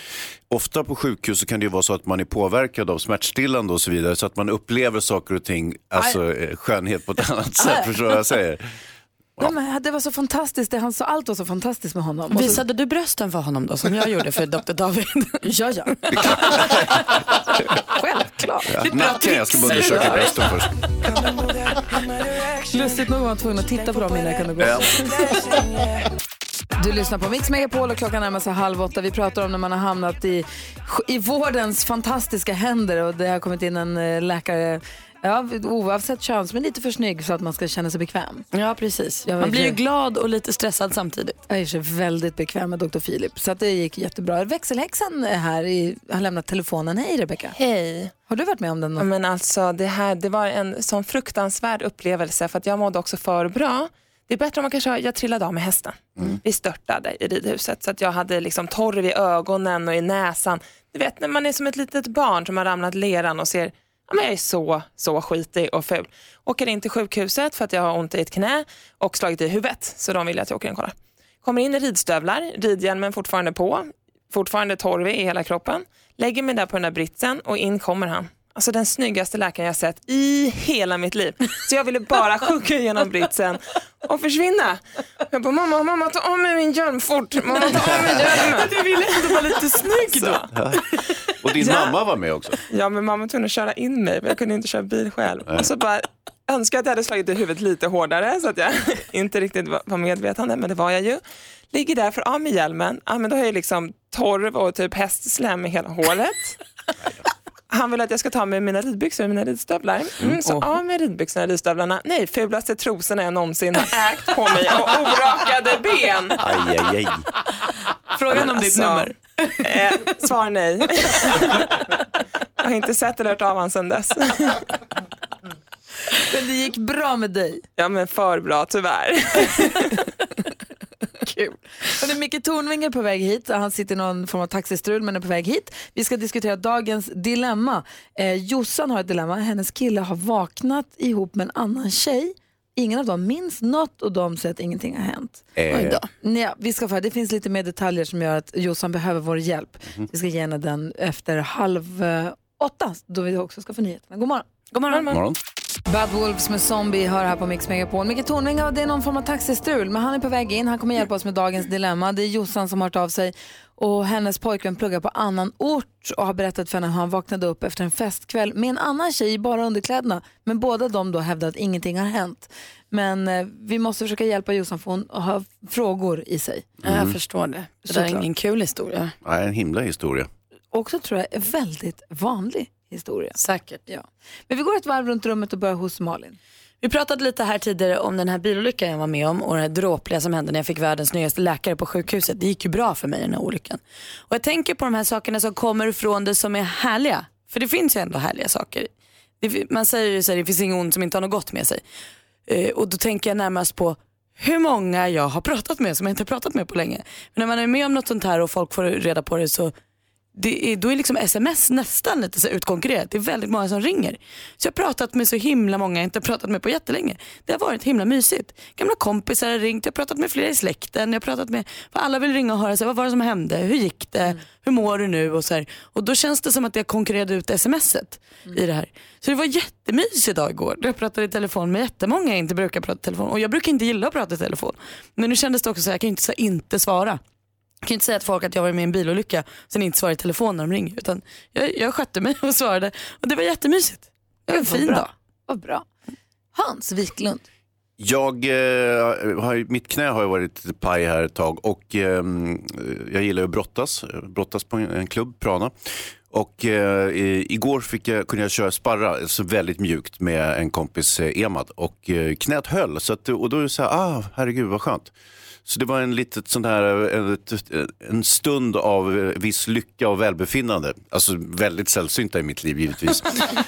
ofta på sjukhus så kan det ju vara så att man är påverkad av smärtstillande och så vidare. Så att man upplever saker och ting, alltså eh, skönhet på ett annat sätt. Förstår du vad jag säger? Nej, men det var så fantastiskt, det, han sa allt var så fantastiskt med honom. Och så- Visade du brösten för honom då som jag gjorde för Dr. David? ja, ja. Självklart. Ja, nacken, jag ska bara undersöka brösten först. Lustigt nog var man tvungen att titta på dem innan jag kunde gå. Ja. Du lyssnar på Mix Megapol och klockan närmar sig halv åtta. Vi pratar om när man har hamnat i, i vårdens fantastiska händer och det har kommit in en eh, läkare, ja, oavsett kön, är lite för snygg så att man ska känna sig bekväm. Ja, precis. Jag Man blir ju glad och lite stressad samtidigt. Jag är så väldigt bekväm med Dr. Filip, så att det gick jättebra. Växelhäxan är här i, har lämnat telefonen. Hej Rebecka. Hej. Har du varit med om den? Ja, Men alltså, det, här, det var en sån fruktansvärd upplevelse för att jag mådde också för bra. Det är bättre om man kanske har, jag trillade av med hästen. Vi störtade i ridhuset så att jag hade liksom torv i ögonen och i näsan. Du vet när man är som ett litet barn som har ramlat leran och ser men jag är så, så skitig och ful. Åker in till sjukhuset för att jag har ont i ett knä och slagit i huvudet så de vill att jag åker in och kollar. Kommer in i ridstövlar, ridhjälmen fortfarande på, fortfarande torvig i hela kroppen. Lägger mig där på den där britsen och in kommer han. Alltså den snyggaste läkaren jag sett i hela mitt liv. Så jag ville bara sjunka igenom britsen och försvinna. Jag bara, mamma, mamma ta av mig min hjälm fort. Mamma ta av mig hjälmen. Du ville ändå vara lite snygg då. Ja. Och din Ja. mamma var med också. Ja, men mamma tvungen att köra in mig för jag kunde inte köra bil själv. Och så bara önskar att jag hade slagit i huvudet lite hårdare så att jag inte riktigt var medvetande, men det var jag ju. Ligger där för av med hjälmen, ja, men då har jag liksom torv och typ hästslem i hela håret. Han vill att jag ska ta med mina ridbyxor och mina ridstövlar. Mm, så av med ridbyxorna och ridstövlarna. Nej, fulaste trosorna jag någonsin har ägt på mig och orakade ben. Aj, aj, aj. Frågan om ditt nummer. Eh, svar nej. jag har inte sett eller hört av honom sedan dess. Men det gick bra med dig. Ja men för bra tyvärr. Kul. Hörrni, Micke Tornving är på väg hit. Han sitter i någon form av taxistrul men är på väg hit. Vi ska diskutera dagens dilemma. Eh, Jossan har ett dilemma. Hennes kille har vaknat ihop med en annan tjej. Ingen av dem minns något och de säger att ingenting har hänt. Eh. Oj då. Ja, vi ska få, det finns lite mer detaljer som gör att Jossan behöver vår hjälp. Vi ska ge henne den efter halv eh, åtta då vi också ska få nyheterna. God morgon. God morgon. Morgon. Bad Wolves med Zombie hör här på Mix Megapol. Micke Tornving, det är någon form av taxistrul, men han är på väg in. Han kommer hjälpa oss med dagens dilemma. Det är Jossan som har hört av sig och hennes pojkvän pluggar på annan ort och har berättat för henne hur han vaknade upp efter en festkväll med en annan tjej i bara underkläderna. Men båda de då hävdar att ingenting har hänt. Men eh, vi måste försöka hjälpa Jossan för hon har frågor i sig. Ja, Jag förstår det. Det där är Såklart. ingen kul historia. Nej, en himla historia. Också tror jag är väldigt vanlig historia. Säkert. Ja. Men vi går ett varv runt rummet och börjar hos Malin. Vi pratade lite här tidigare om den här bilolyckan jag var med om och det här dråpliga som hände när jag fick världens nyaste läkare på sjukhuset. Det gick ju bra för mig den här olyckan. Och jag tänker på de här sakerna som kommer från det som är härliga. För det finns ju ändå härliga saker. Det, man säger ju så här, det finns ingen ont som inte har något gott med sig. Eh, och då tänker jag närmast på hur många jag har pratat med som jag inte har pratat med på länge. Men när man är med om något sånt här och folk får reda på det så det är, då är liksom sms nästan lite så här utkonkurrerat. Det är väldigt många som ringer. Så jag har pratat med så himla många jag inte har pratat med på jättelänge. Det har varit himla mysigt. Gamla kompisar har ringt, jag har pratat med flera i släkten. Jag har pratat med, för alla vill ringa och höra sig, vad var det som hände, hur gick det, hur mår du nu och så här. Och då känns det som att jag konkurrerade ut smset i det här. Så det var jättemysigt idag igår. Jag pratade i telefon med jättemånga jag inte brukar prata i telefon. Och jag brukar inte gilla att prata i telefon. Men nu kändes det också så här, jag kan inte säga inte svara. Jag kan inte säga till folk att jag var med i en bilolycka och sen inte svara i telefon när de ringer. Utan jag, jag skötte mig och svarade och det var jättemysigt. Det var en fin bra. dag. Vad bra. Hans Wiklund. Jag, eh, har, mitt knä har ju varit paj här ett tag och ehm, jag gillar ju att brottas, brottas på en, en klubb, Prana. Och eh, i- igår fick jag, kunde jag köra sparra så väldigt mjukt med en kompis eh, Emad och eh, knät höll. Så att, och då är det så här, ah, herregud vad skönt. Så det var en litet sån här, eh, ett, en stund av eh, viss lycka och välbefinnande. Alltså väldigt sällsynta i mitt liv givetvis.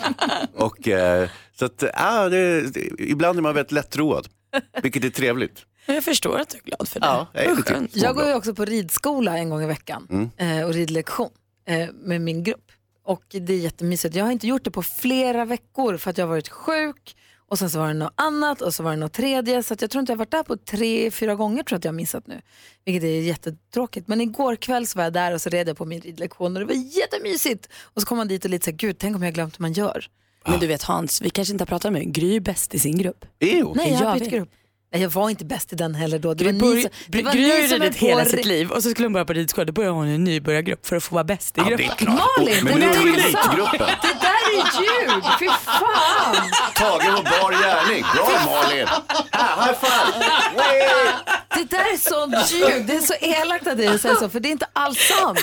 och, eh, så att, ah, det, ibland är man väldigt lättroad, vilket är trevligt. Jag förstår att du är glad för det. Ja, jag är lite Jag går ju också på ridskola en gång i veckan Mm. eh, och ridlektion eh, med min grupp. Och det är jättemysigt. Jag har inte gjort det på flera veckor för att jag har varit sjuk och sen så var det något annat och så var det något tredje. Så att jag tror inte jag har varit där på tre, fyra gånger tror jag att jag har missat nu. Vilket är jättetråkigt. Men igår kväll så var jag där och så red jag på min ridlektion och det var jättemysigt. Och så kom man dit och lite så här, gud tänk om jag glömt hur man gör. Men du vet Hans, vi kanske inte har pratat med Gry är bäst i sin grupp. Ew. Nej, jag har bytt grupp. Nej, jag var inte bäst i den heller då. Det Gry, var börj- ni som, det var Gry ni som hela sitt liv och så skulle hon börja på ridskola. Då började hon i en nybörjargrupp för att få vara bäst i Ja, det gruppen. klart. Malin, Men det är där det är. Det där är ljug, fy fan! Tagen på bar gärning. Bra Malin! Ah, high five! Det där är sånt ljug, det är så elakt av dig att säga så, för det är inte alls sant.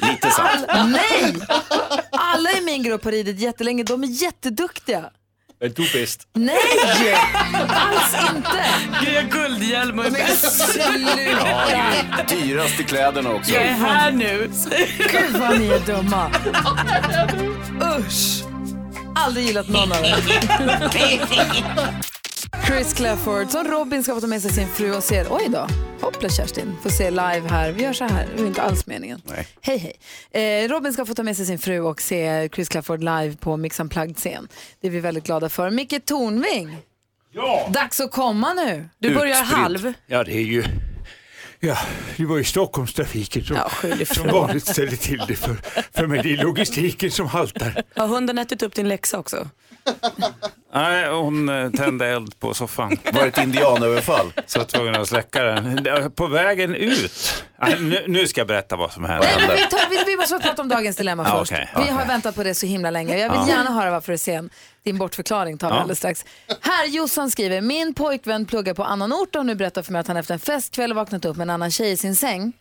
Lite sant. All, nej! Alla i min grupp har ridit jättelänge, de är jätteduktiga. Är du bäst? Nej! Alls inte! Gry har guldhjälm och är bäst. sluta! Ja, dyrast i kläderna också. Jag är här nu. Gud vad ni är dumma. Usch! Aldrig gillat någon av er. Chris Clafford, som Robin ska få ta med sig sin fru och ser, oj då, hoppla Kerstin, får se live här. Vi gör så här, det var inte alls meningen. Nej. Hej hej. Eh, Robin ska få ta med sig sin fru och se Chris Clafford live på Mix Unplugged-scen. Det är vi väldigt glada för. Micke Tornving, Ja! dags att komma nu. Du börjar halv. Ja, det är ju... Ja, det var ju Stockholmstrafiken som, Ja, som vanligt ställer till det för, för mig. Det är logistiken som haltar. Har hunden ätit upp din läxa också? Nej, hon eh, tände eld på soffan. Var det ett indianöverfall? Så jag var tvungen att släcka den. På vägen ut. Nu, nu ska jag berätta vad som hände. Nej, men vi, tar, vi, vi måste prata om dagens dilemma Ja, först. okej, Vi okej. har väntat på det så himla länge. Jag vill Ja. gärna höra varför du är sen. Din bortförklaring tar vi Ja. alldeles strax. Här, Jossan skriver, min pojkvän pluggar på annan ort och nu berättar för mig att han efter en festkväll vaknat upp med en annan tjej i sin säng.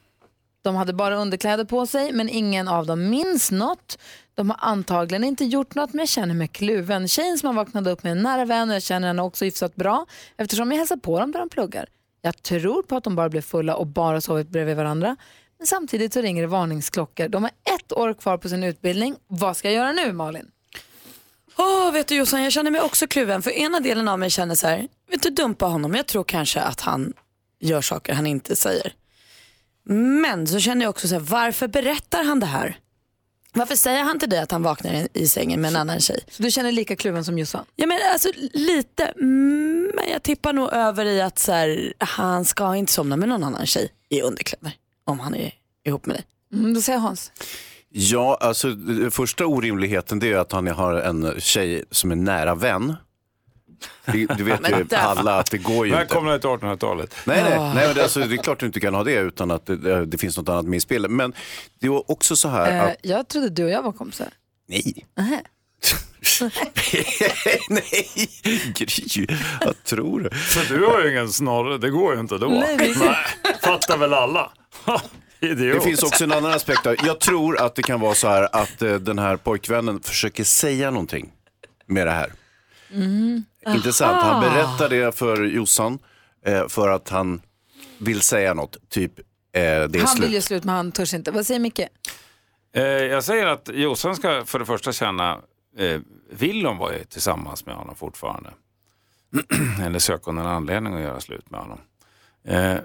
De hade bara underkläder på sig, men ingen av dem minns något. De har antagligen inte gjort något, men jag känner mig kluven. Tjejen som har vaknat upp med en nära vän och jag känner henne också hyfsat bra eftersom jag hälsar på dem där de pluggar. Jag tror på att de bara blev fulla och bara sovit bredvid varandra. Men samtidigt så ringer det varningsklockor. De har ett år kvar på sin utbildning. Vad ska jag göra nu, Malin? Åh, vet du Jossan, jag känner mig också kluven. För ena delen av mig känner så här, vet du dumpa honom. Jag tror kanske att han gör saker han inte säger. Men så känner jag också så här, varför berättar han det här? Varför säger han till dig att han vaknar i- sängen med en annan tjej? Så du känner lika kluven som Jossan? Ja men alltså lite, mm, men jag tippar nog över i att så här, han ska inte somna med någon annan tjej i underkläder om han är ihop med dig. Mm, då säger Hans. Ja, alltså den första orimligheten det är att han har en tjej som är nära vän. Det, du vet ju alla att det går ju inte. Välkomna till 1800-talet. Nej, nej, Ah. nej men det, alltså, det är klart du inte kan ha det utan att det, det finns något annat med i spelet. Men det var också så här Eh, att, jag trodde du och jag var kompisar. nej, Nähä. nej, Gry, vad tror du? För du har ju ingen snorre, det går ju inte då. Nej, vi- fattar väl alla. Idiot. Det finns också en annan aspekt. Där. Jag tror att det kan vara så här att eh, den här pojkvännen försöker säga någonting med det här. Mm. Intressant. Han Aha. berättar det för Jossan eh, för att han vill säga något. Typ, eh, det är Han slut. vill ju slut men han törs inte. Vad säger Micke? Eh, jag säger att Jossan ska för det första känna, eh, vill hon vara tillsammans med honom fortfarande? Eller söker hon en anledning att göra slut med honom? Eh,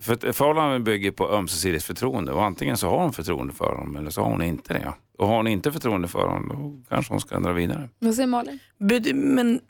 för ett förhållande bygger på ömsesidigt förtroende och antingen så har hon förtroende för honom eller så har hon inte det. Och har hon inte förtroende för honom då kanske hon ska dra vidare. Vad säger Malin? Men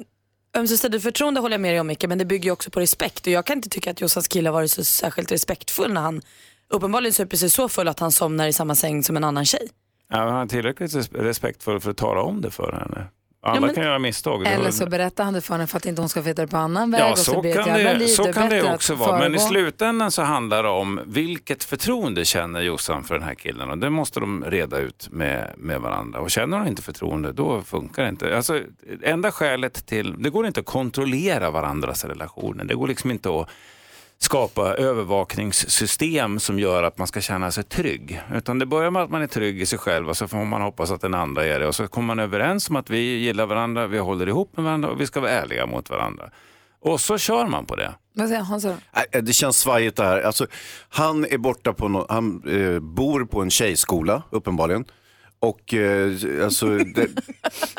ömsesidigt förtroende håller jag med dig om Micke, men det bygger ju också på respekt. Och jag kan inte tycka att Jossans kille har varit så särskilt respektfull när han uppenbarligen super sig så full att han somnar i samma säng som en annan tjej. Ja, men han är tillräckligt respektfull för att tala om det för henne. Alla Ja, men- kan göra misstag. Eller så berättar han det för henne för att inte hon ska veta det på annan väg. Ja, och så, kan, det, liv. så kan det också vara. Men i slutändan så handlar det om vilket förtroende känner Jossan för den här killen. Och det måste de reda ut med, med varandra. Och känner hon inte förtroende, då funkar det inte. Alltså, enda skälet till... Det går inte att kontrollera varandras relationer. Det går liksom inte att skapa övervakningssystem som gör att man ska känna sig trygg. Utan det börjar med att man är trygg i sig själv och så får man hoppas att den andra är det. Och så kommer man överens om att vi gillar varandra, vi håller ihop med varandra och vi ska vara ärliga mot varandra. Och så kör man på det. Vad säger Hans? Nej, Det känns svajigt det här. Alltså, han är borta på no- han eh, bor på en tjejskola uppenbarligen. Och eh, alltså, det,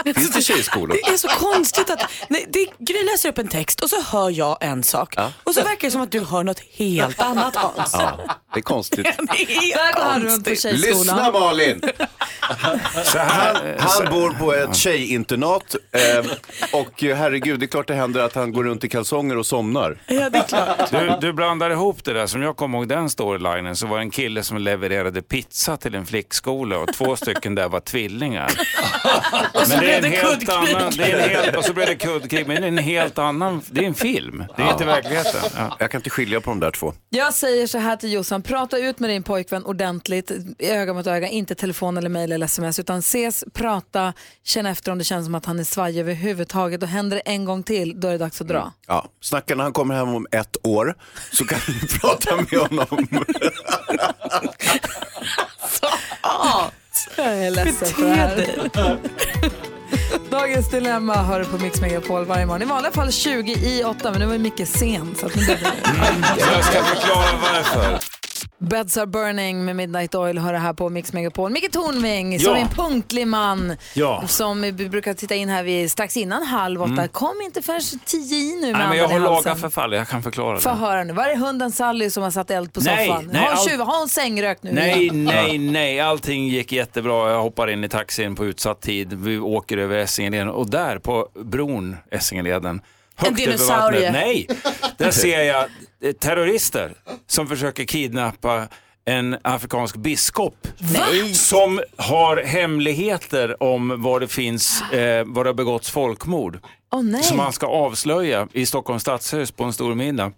finns det tjejskolor? Det är så konstigt att nej, det, Gry läser upp en text och så hör jag en sak och så verkar det som att du hör något helt annat Hans. Ja, det är konstigt. Det är Där går han runt på konstigt. Lyssna Malin! Så här, Han, han bor på ett tjejinternat eh, och herregud, det är klart det händer att han går runt i kalsonger och somnar. Ja, det är klart. Du, du blandar ihop det där. Som jag kommer ihåg den storylinen så var det en kille som levererade pizza till en flickskola och två stycken där var tvillingar. Och så Men det är blev en det helt kuddkrig. annan, det är en helt, och så blev det kuddkrig, men det är en helt annan, det är en film, det är inte verkligheten. Ja. Jag kan inte skilja på de där två. Jag säger så här till Jossan, prata ut med din pojkvän ordentligt, öga mot öga, inte telefon eller mejl eller sms, utan ses, prata, känna efter om det känns som att han är svajig överhuvudtaget och händer det en gång till, då är det dags att dra. Ja, snacka när han kommer hem om ett år så kan vi prata med honom. Jag är ledsen för det här. Dagens dilemma hör du på Mix Megapol varje morgon. I vanliga fall 20 i 8, men nu var Micke sen. Så att nu blir det... Jag ska förklara varför. Beds are burning med Midnight Oil hör det här på Mix Megapol. Micke Tornving Ja. som är en punktlig man Ja. som vi brukar titta in här vid, strax innan halv åtta. Mm. Kom inte förrän tio i nu med Nej, men jag har laga förfall, jag kan förklara Få det. höra nu. Var är hunden Sally som har satt eld på Nej, soffan? nej, har, tjuv, har hon sängrökt nu Nej, igen? nej, nej. Allting gick jättebra. Jag hoppar in i taxin på utsatt tid. Vi åker över Essingeleden och där på bron, Essingeleden, högt över dinosaurie. Nej, där ser jag terrorister som försöker kidnappa en afrikansk biskop som har hemligheter om var det finns, eh, var det har begåtts folkmord. Nej. Som man ska avslöja i Stockholms stadshus på en stor middag.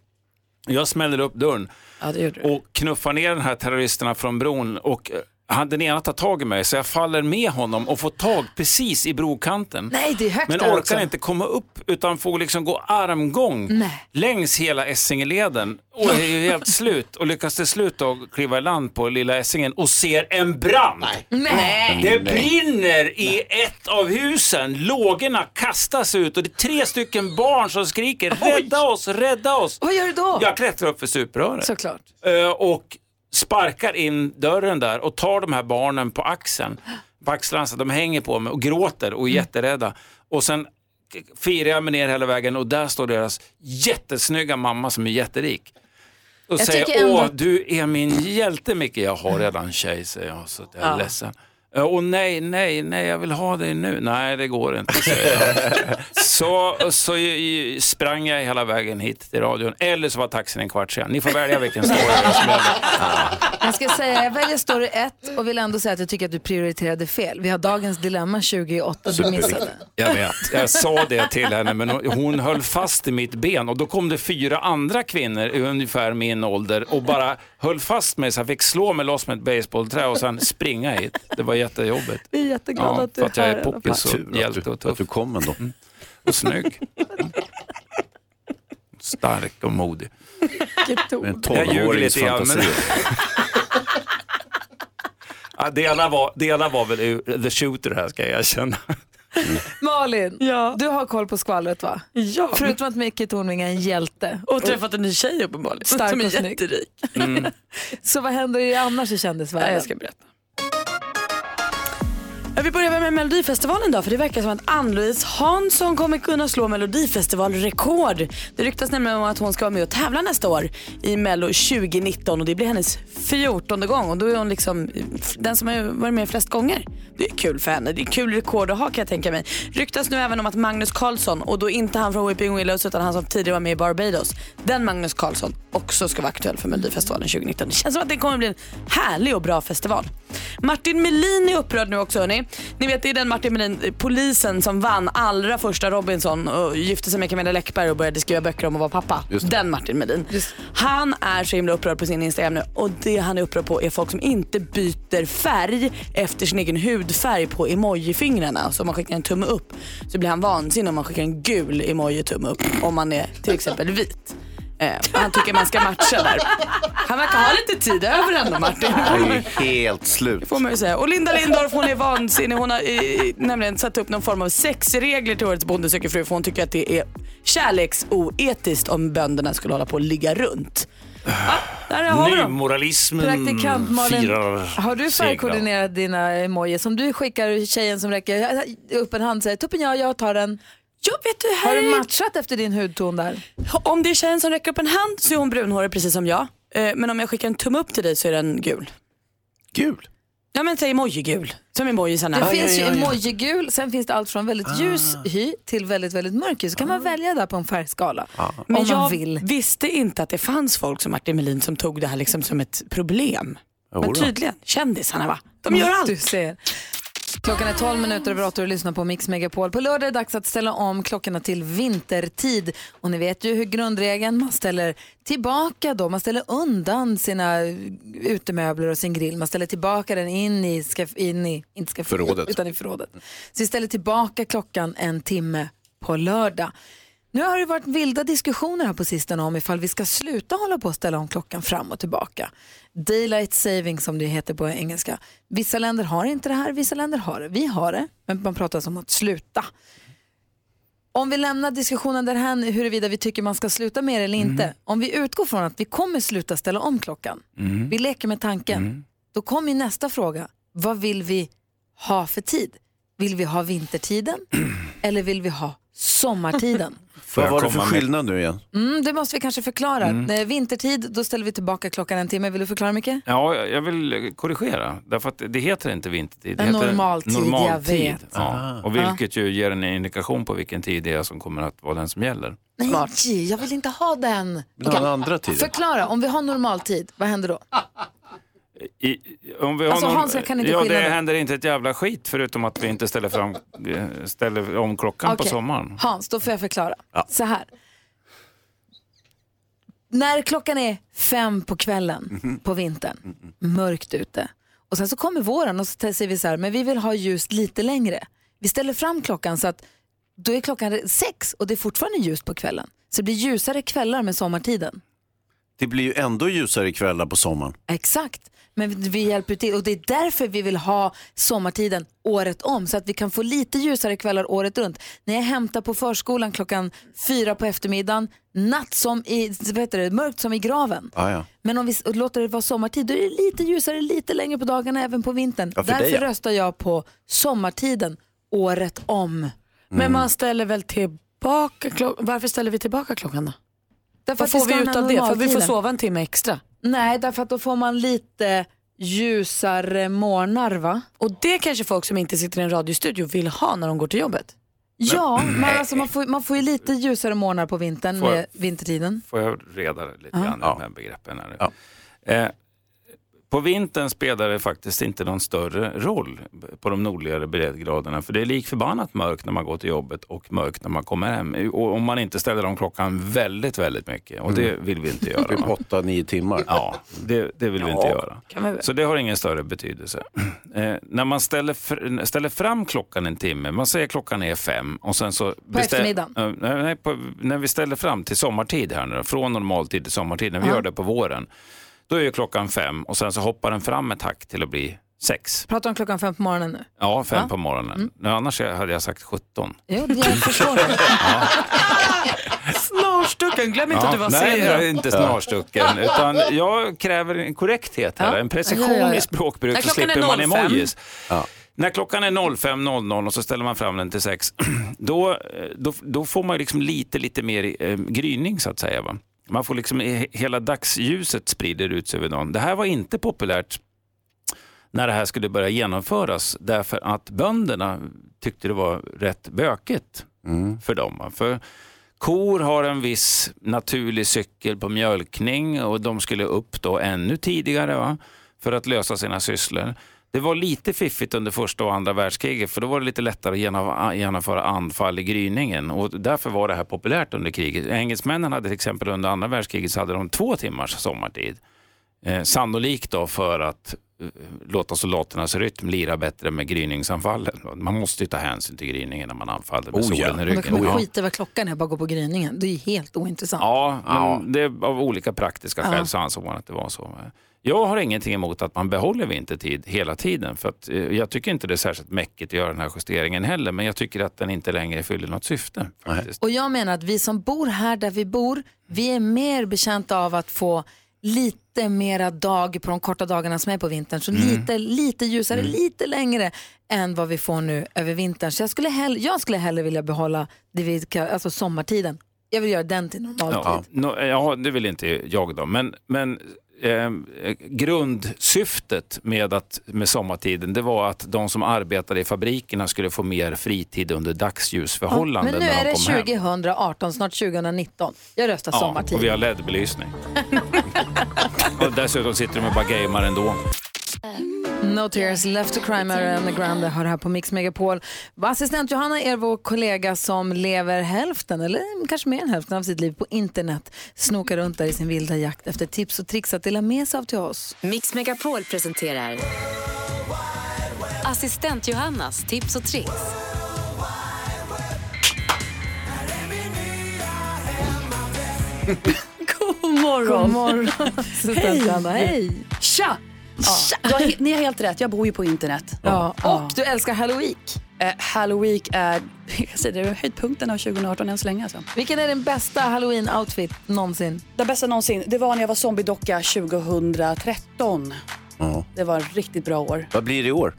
Jag smäller upp dörren Ja, och knuffar ner den här terroristerna från bron och eh, han, den ena tar tag i mig så jag faller med honom och får tag precis i brokanten. Nej, det är högt Men orkar också. inte komma upp utan får liksom gå armgång Nej. längs hela Essingeleden och är ju helt slut och lyckas till slut då kliva i land på lilla Essingen och ser en brand. Nej. Det brinner i ett av husen. Lågorna kastas ut och det är tre stycken barn som skriker rädda oss, rädda oss. Vad gör du då? Jag klättrar upp för stupröret. Såklart. Eh, och sparkar in dörren där och tar de här barnen på axeln. På axlarna så de hänger på mig och gråter och är jätterädda. Och sen firar jag mig ner hela vägen och där står deras jättesnygga mamma som är jätterik. Och Jag säger, ändå åh du är min hjälte Micke. Jag har redan tjej säger jag, så jag är Ja. ledsen. "Ja, Åh nej, nej, nej, jag vill ha dig nu. Nej, det går inte, så, så sprang jag hela vägen hit till radion, eller så var taxin en kvart sen. Ni får välja vilken story som gäller. Jag ska säga, jag väljer story 1 och vill ändå säga att jag tycker att du prioriterade fel. Vi har dagens dilemma 28 du missade. Jag vet, jag sa det till henne men hon- hon höll fast i mitt ben och då kom det fyra andra kvinnor i ungefär min ålder och bara höll fast mig så jag fick slå mig loss med ett basebollträ och sen springa hit. Det var jättejobbigt. Vi är jätteglada Ja, att du för att jag här är poppis och hjälte och tuff. Att du kom ändå. Och snygg. Stark och modig. Med en Jag ljuger 12-årings lite grann. Men... ja, delar, var, delar var väl The Shooter här ska jag erkänna. Malin, du har koll på skvallret va? Ja. Förutom att Micke Tornving är en hjälte. Och träffat en ny tjej uppenbarligen. Stark som är och snygg. jätterik. Mm. Så vad händer i annars i kändisvärlden? Jag ska berätta. Vi börjar med Melodifestivalen då, för det verkar som att Ann-Louise Hansson kommer kunna slå Melodifestivalrekord. Det ryktas nämligen om att hon ska vara med och tävla nästa år i Mello 2019 och det blir hennes fjortonde gång och då är hon liksom den som har varit med flest gånger. Det är kul för henne. Det är kul rekord att ha kan jag tänka mig. Ryktas nu även om att Magnus Carlsson, och då inte han från Weeping Willows utan han som tidigare var med i Barbados, den Magnus Carlsson också ska vara aktuell för Melodifestivalen 2019. Det känns som att det kommer bli en härlig och bra festival. Martin Melin är upprörd nu också hörni. Ni vet det är den Martin Melin, polisen som vann allra första Robinson och gifte sig med Camilla Läckberg och började skriva böcker om att vara pappa. Den Martin Melin. Han är så himla upprörd på sin Instagram nu och det han är upprörd på är folk som inte byter färg efter sin egen hudfärg på emojifingrarna. Så om man skickar en tumme upp så blir han vansinnig om man skickar en gul emoji-tumme upp om man är till exempel vit. Eh, han tycker man ska matcha där. Han verkar ha lite tid över ändå Martin. Jag är helt slut. Får man ju säga. Och Linda Lindorff hon är vansinnig. Hon har eh, nämligen satt upp någon form av sexregler till årets Bonde söker fru för hon tycker att det är kärleksoetiskt om bönderna skulle hålla på och ligga runt. Ja, där har. Nymoralismen Praktikant Malin, firar har du färgkoordinerat dina emojis? Om du skickar tjejen som räcker upp en hand och säger tuppen jag, jag tar den. Ja, vet du, Har du matchat efter din hudton där? Om det är tjejen som räcker upp en hand så är hon brunhårig precis som jag. Eh, Men om jag skickar en tumme upp till dig så är den gul. Gul? Ja men säg emoji-gul. Som emojisarna. Det finns ju emoji-gul, sen finns det allt från väldigt ljus hy till väldigt, väldigt mörk hy. Så kan man välja där på en färgskala. Men om jag man vill. visste inte att det fanns folk som Martin Melin som tog det här liksom som ett problem. Men tydligen, kändisarna va? De gör allt. Du ser. Klockan är 12 minuter över 8 och du lyssnar på Mix Megapol. På lördag är det dags att ställa om klockorna till vintertid. Och ni vet ju hur grundregeln, man ställer tillbaka då, man ställer undan sina utemöbler och sin grill. Man ställer tillbaka den in i, skaff, in i inte skaff, Förrådet. utan i förrådet. Så vi ställer tillbaka klockan en timme på lördag. Nu har det varit vilda diskussioner här på sistone om ifall vi ska sluta hålla på att ställa om klockan fram och tillbaka. Daylight saving som det heter på engelska. Vissa länder har inte det här, vissa länder har det. Vi har det, men man pratar om att sluta. Om vi lämnar diskussionen därhän huruvida vi tycker man ska sluta med det eller inte. Om vi utgår från att vi kommer sluta ställa om klockan. Mm. Vi leker med tanken. Då kommer nästa fråga. Vad vill vi ha för tid? Vill vi ha vintertiden eller vill vi ha sommartiden? Vad var det för skillnad nu igen? Mm, det måste vi kanske förklara. Mm. Eh, Vintertid, då ställer vi tillbaka klockan en timme. Vill du förklara mycket? Ja, jag vill korrigera. Därför att det heter inte vintertid. Det En heter normaltid, jag normaltid. vet. Ja. Och vilket ju ger en indikation på vilken tid det är som kommer att vara den som gäller. Nej, jag vill inte ha den. Den andra tiden? Förklara, om vi har normaltid, vad händer då? I, om vi har Alltså, någon, Hans, jag kan inte ja, det händer inte ett jävla skit förutom att vi inte ställer, fram, eh, ställer om klockan på Okej. sommaren. Hans, då får jag förklara. Så här. När klockan är fem på kvällen Mhm. på vintern, mörkt ute. Och sen så kommer våren och så säger vi så här, men vi vill ha ljust lite längre. Vi ställer fram klockan så att då är klockan sex och det är fortfarande ljust på kvällen. Så det blir ljusare kvällar med sommartiden. Det blir ju ändå ljusare kvällar på sommaren. Exakt. Men vi hjälper till och det är därför vi vill ha sommartiden året om så att vi kan få lite ljusare kvällar året runt. När jag hämtar på förskolan klockan fyra på eftermiddagen, natt som i, vad heter det, mörkt som i graven. Ah, ja. Men om vi låter det vara sommartid då är det lite ljusare, lite längre på dagarna även på vintern. Ja, för Därför dig, ja. röstar jag på sommartiden året om. Men man ställer väl tillbaka klockan? Varför ställer vi tillbaka klockan då? Därför Vad får vi ut av det? För vi får sova en timme extra. Nej, därför att då får man lite ljusare morgnar va? Och det kanske folk som inte sitter i en radiostudio vill ha när de går till jobbet. Ja, men alltså man får, man får ju lite ljusare morgnar på vintern Får jag- med vintertiden. Får jag reda lite Ja. grann i de här begreppen? Här nu? Eh, på vintern spelar det faktiskt inte någon större roll på de nordligare breddgraderna. För det är lik förbannat mörkt när man går till jobbet och mörkt när man kommer hem. Och om man inte ställer om klockan väldigt, väldigt mycket. Och det Mm. vill vi inte göra. Typ åtta, nio timmar. Ja, det, det vill vi inte Ja, göra. kan vi väl. Så det har ingen större betydelse. Eh, när man ställer, fr- ställer fram klockan en timme, man säger klockan är fem och sen så... På eftermiddagen? nej, nej, på, när vi ställer fram till sommartid här nu, från normaltid till sommartid, när vi Ja. gör det på våren, då är ju klockan fem och sen så hoppar den fram ett hack till att bli sex. Pratar om klockan fem på morgonen nu. Ja, fem Ja. på morgonen. Nej, Annars hade jag sagt 17. Jo, jag förstår det. Snarstucken, glöm inte Ja, att du var nej, sen. jag är inte snarstucken. Utan jag kräver en korrekthet här, Ja. en precision Ja, ja, ja. i språkbruk När så klockan är slipper man 05. emojis. När klockan är 05.00 och så ställer man fram den till 6, då, eh, då, då får man liksom lite, lite mer eh, gryning så att säga. Va? Man får liksom, hela dagsljuset sprider ut sig över dagen. Det här var inte populärt när det här skulle börja genomföras därför att bönderna tyckte det var rätt bökigt för dem. För Kor har en viss naturlig cykel på mjölkning och de skulle upp då ännu tidigare va? för att lösa sina sysslor. Det var lite fiffigt under första och andra världskriget för då var det lite lättare att genom- genomföra anfall i gryningen och därför var det här populärt under kriget. Engelsmännen hade till exempel under andra världskriget så hade de två timmars sommartid. Eh, sannolikt då för att eh, låta soldaternas rytm lira bättre med gryningsanfallen. Man måste ju ta hänsyn till gryningen när man anfaller med Oh, ja. solen i Men ryggen. då kan man Ja. skita i vad klockan är och bara gå på gryningen. Det är helt ointressant. Ja, men det är av olika praktiska Ja. skäl så ansåg man att det var så. Jag har ingenting emot att man behåller vintertid hela tiden. För att, eh, jag tycker inte det är särskilt mäckigt att göra den här justeringen heller. Men jag tycker att den inte längre fyller något syfte. Faktiskt. Och jag menar att vi som bor här där vi bor, vi är mer betjänta av att få lite mera dag på de korta dagarna som är på vintern. Så Mm. lite, lite ljusare, lite längre än vad vi får nu över vintern. Så jag skulle, hell- jag skulle hellre vilja behålla det vi alltså sommartiden. Jag vill göra den till normaltid. Ja, no, ja, det vill inte jag då. Men, men eh, grundsyftet med, att, med sommartiden det var att de som arbetade i fabrikerna skulle få mer fritid under Ja, dagsljusförhållanden men nu när är de det hem. 2018, snart 2019. Jag röstar sommartid. och vi har LED-belysning. och dessutom sitter de och bara gamer ändå. No tears left to cry med Ariana Grande har det här på Mix Megapol. Assistent Johanna är vår kollega som lever hälften, eller kanske mer än hälften av sitt liv på internet. Snokar runt där i sin vilda jakt efter tips och tricks att dela med sig av till oss. Mix Megapol presenterar Assistent Johannas tips och tricks. God morgon. God morgon, assistent Johanna. Hej. Tja! Ja, du har, ni har helt rätt, jag bor ju på internet. Ja, och du älskar Halloween. Eh, Halloween är det, höjdpunkten av 2018 än så länge. Alltså. Vilken är din bästa Halloween-outfit någonsin? Den bästa någonsin, det var när jag var zombiedocka 2013. Det var ett riktigt bra år. Vad blir det i år?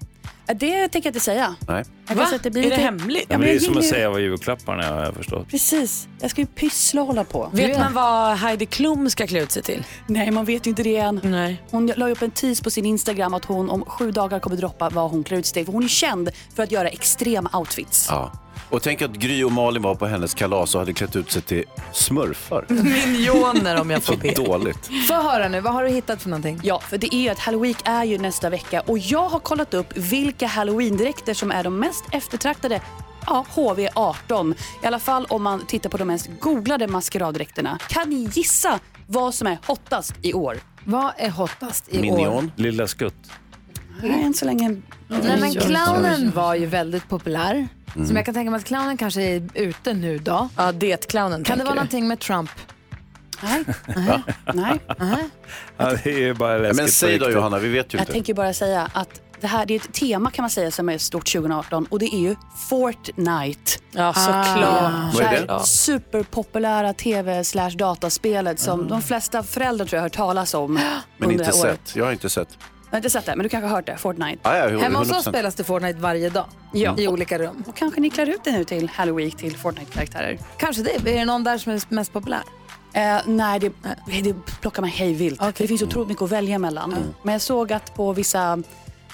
Eh, Det tänker jag inte säga. Nej. Kan säga att det blir Är det lite- hemligt? Ja, men det är som att säga vad julklapparna är har jag förstått. Precis, jag ska ju pyssla och hålla på. Vet man vad Heidi Klum ska klä ut sig till? Nej, man vet ju inte det än. Nej. Hon la upp en tease på sin Instagram att hon om sju dagar kommer droppa vad hon klär ut sig till. För hon är känd för att göra extrema outfits. Ja. Och tänk att Gry och Malin var på hennes kalas och hade klätt ut sig till smurfar. Minioner om jag får Så be. dåligt. Få höra nu, vad har du hittat för någonting? Ja, för det är ju att Halloween är ju nästa vecka och jag har kollat upp vilka Halloween-dräkter som är de mest eftertraktade Ja, HV18. I alla fall om man tittar på de mest googlade maskeraddräkterna. Kan ni gissa vad som är hottast i år? Vad är hottast i år? Lilla Skutt. Nej, än så länge. Nej, men clownen var ju väldigt populär. Mm. Som jag kan tänka mig att clownen kanske är ute nu då. Ja, det clownen Kan det vara någonting med Trump? Nej. Nej. Nej. Ja, det är ju bara läskigt Men på säg då riktigt. Johanna, vi vet ju Jag inte. tänker bara säga att det här det är ett tema kan man säga som är stort 2018 och det är ju Fortnite. Ja, såklart. Det? Det här superpopulära tv slash dataspelet som de flesta föräldrar tror jag har hört talas om Men under inte året. sett. Jag har inte sett. Jag har inte sett det, men du kanske har hört det. Fortnite. Ah, ja, Hemma hos 100%. oss spelas det Fortnite varje dag. Ja. I olika rum. Och kanske ni klär ut det nu till Halloween till Fortnite-karaktärer. Kanske det. Är det någon där som är mest populär? Eh, nej, det, det plockar man hej vilt. Det finns otroligt mycket att välja mellan. Men jag såg att på vissa,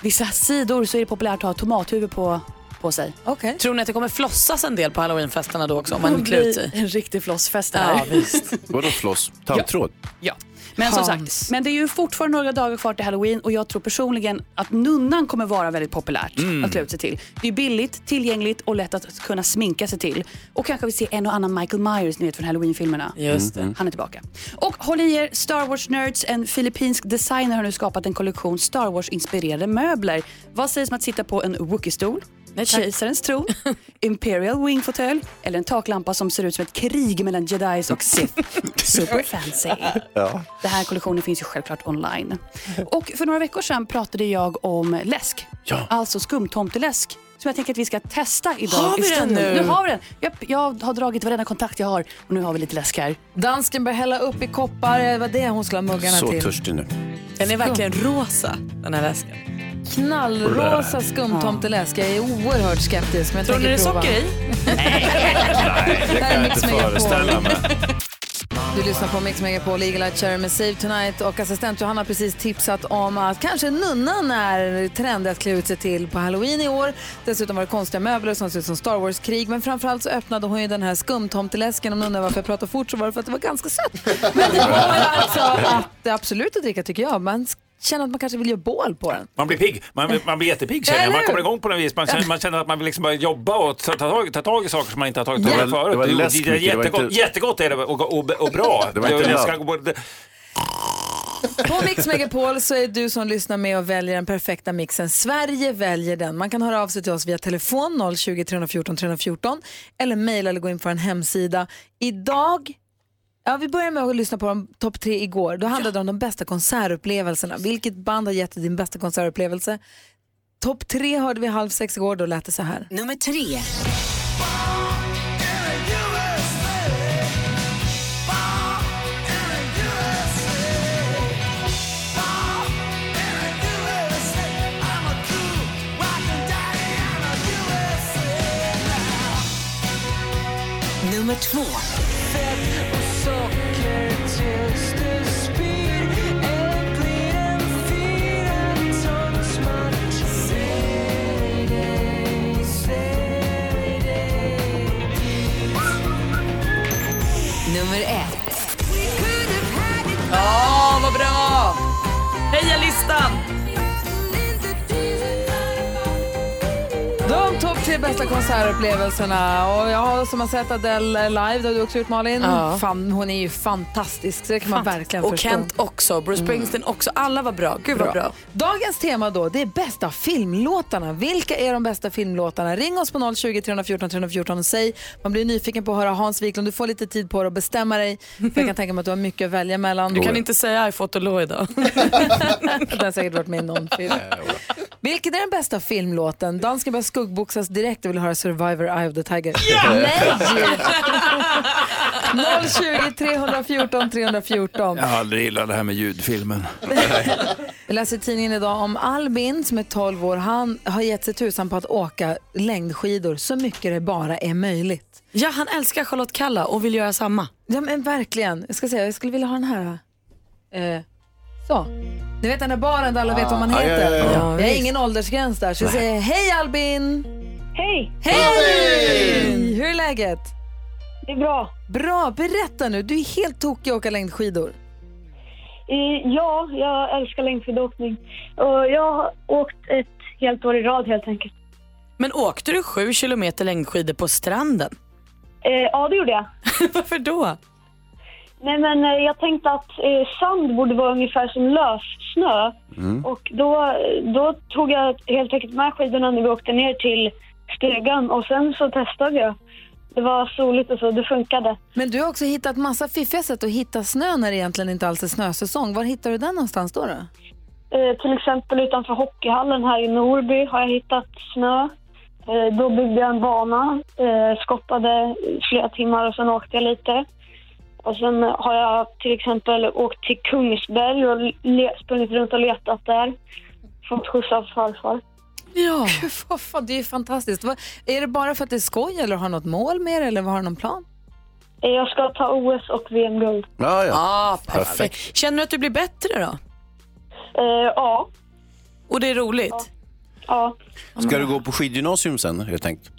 vissa sidor så är det populärt att ha tomathuvud på, på sig. Okay. Tror ni att det kommer flossas en del på halloweenfesterna då också om man Det klär ut sig? en riktig flossfest det här. Ja, visst. Vadå floss? Tandtråd? Ja. Men som sagt, men det är ju fortfarande några dagar kvar till halloween och jag tror personligen att nunnan kommer vara väldigt populärt Mm. att klä ut sig till. Det är billigt, tillgängligt och lätt att kunna sminka sig till. Och kanske vi ser en och annan Michael Myers ni vet från halloween-filmerna. Just. Mm. Han är tillbaka. Och håll i er, Star Wars-nerds. En filippinsk designer har nu skapat en kollektion Star Wars-inspirerade möbler. Vad sägs om att sitta på en Wookie-stol? Kejsarens tron, Imperial Wing-fåtölj eller en taklampa som ser ut som ett krig mellan jedis och Sith. Super fancy. Ja. Den här kollektionen finns ju självklart online. Och för några veckor sedan pratade jag om läsk. Alltså skumtomteläsk. Som jag tänker att vi ska testa idag. Har vi den nu? Nu har vi den. Jag, jag har dragit varenda kontakt jag har och nu har vi lite läsk här. Dansken börjar hälla upp i koppar. Det var det hon skulle ha muggarna Så till. törstig nu. Den är verkligen rosa, den här läsken. Knallrosa skumtomteläsk. Jag är oerhört skeptisk. Men jag Tror ni det är socker i? Nej, det kan jag Mix inte föreställa mig. Du lyssnar på Mix Megapol, Eagle Eye Cherry med Save Tonight och assistent Johanna har precis tipsat om att kanske nunnan är trendig att klä ut sig till på halloween i år. Dessutom var det konstiga möbler som ser ut som Star Wars-krig men framförallt så öppnade hon ju den här skumtomteläsken. Om ni undrar varför jag pratar fort så var det för att det var ganska sött. Men det går alltså att, absolut att dricka tycker jag. Man känner att man kanske vill göra bål på den. Man blir pigg, man, man blir jättepigg känner Ja, jag. Man kommer igång på något vis. Man känner, man känner att man vill liksom börja jobba och ta, ta, tag, ta tag i saker som man inte har tagit tag i förut. det var läsk det det var jättegott, inte- jättegott är det och, och, och bra. Det var inte Jag ska gå- det- På Mix Megapol så är du som lyssnar med och väljer den perfekta mixen. Sverige väljer den. Man kan höra av sig till oss via telefon 020 314 314 eller mejla eller gå in på en hemsida. Idag Ja, vi börjar med att lyssna på de topp tre igår. Då handlade det om de bästa konsertupplevelserna. Vilket band har gett dig din bästa konsertupplevelse? Topp tre hörde vi halv sex igår, då lät det så här. Nummer tre. Nummer två. Nummer ett. Ja, oh, vad bra! Heja listan! De topp tre bästa konsertupplevelserna. Och jag har som har sett Adele live, det har du också gjort Malin. Ja. Fan, hon är ju fantastisk, så det kan man verkligen Och förstå. Kent också, Bruce Springsteen också. Alla var bra. Gud vad bra. Dagens tema då, det är bästa filmlåtarna. Vilka är de bästa filmlåtarna? Ring oss på 020 314 314 och säg. Man blir nyfiken på att höra Hans Wiklund. Du får lite tid på dig att bestämma dig. För jag kan tänka mig att du har mycket att välja mellan. Du kan inte säga I fought a law idag. det har säkert varit med i någon film. Vilken är den bästa filmlåten? Dansken börjar skuggboxas direkt och vill höra Survivor Eye of the Tiger. Nej! 020 314 314. Jag har aldrig gillat det här med ljudfilmen. Jag läser i tidningen idag om Albin som är 12 år. Han har gett sig tusan på att åka längdskidor så mycket det bara är möjligt. Ja, han älskar Charlotte Kalla och vill göra samma. Ja men verkligen. Jag ska säga, jag skulle vilja ha den här. Eh, så. Ni vet den där baren där alla vet vad man heter? ja, ja. Ja, det är visst. ingen åldersgräns där. Så jag säger hej Albin! Hej! Hej! Hur är läget? Det är bra. Bra, berätta nu. Du är helt tokig att åka längdskidor. Eh, Ja, jag älskar längdskidåkning. Och jag har åkt ett helt år i rad helt enkelt. Men åkte du sju kilometer längdskidor på stranden? Eh, ja, det gjorde jag. Varför då? Nej, men eh, jag tänkte att eh, sand borde vara ungefär som lös snö. Och då, då tog jag helt enkelt med skidorna när vi åkte ner till stugan och sen så testade jag. Det var soligt och så, det funkade. Men du har också hittat massa fiffiga sätt att hitta snö när det egentligen inte alls är snösäsong. Var hittar du den någonstans då? då? Eh, till exempel utanför hockeyhallen här i Norby har jag hittat snö. Eh, då byggde jag en bana, eh, skottade flera timmar och sen åkte jag lite. Och sen har jag till exempel åkt till Kungsberg och sprungit runt och letat där. Fått skjuts av farfar. Ja. Gud, vad fan, det är ju fantastiskt. Vad- Är det bara för att det är skoj eller har du något mål med det eller har du någon plan? Jag ska ta OS och VM-guld. Ja, ja. perfekt. Perfekt. Känner du att du blir bättre då? Eh, ja. Och det är roligt? Ja. Ska du gå på skidgymnasium sen, är det tänkt?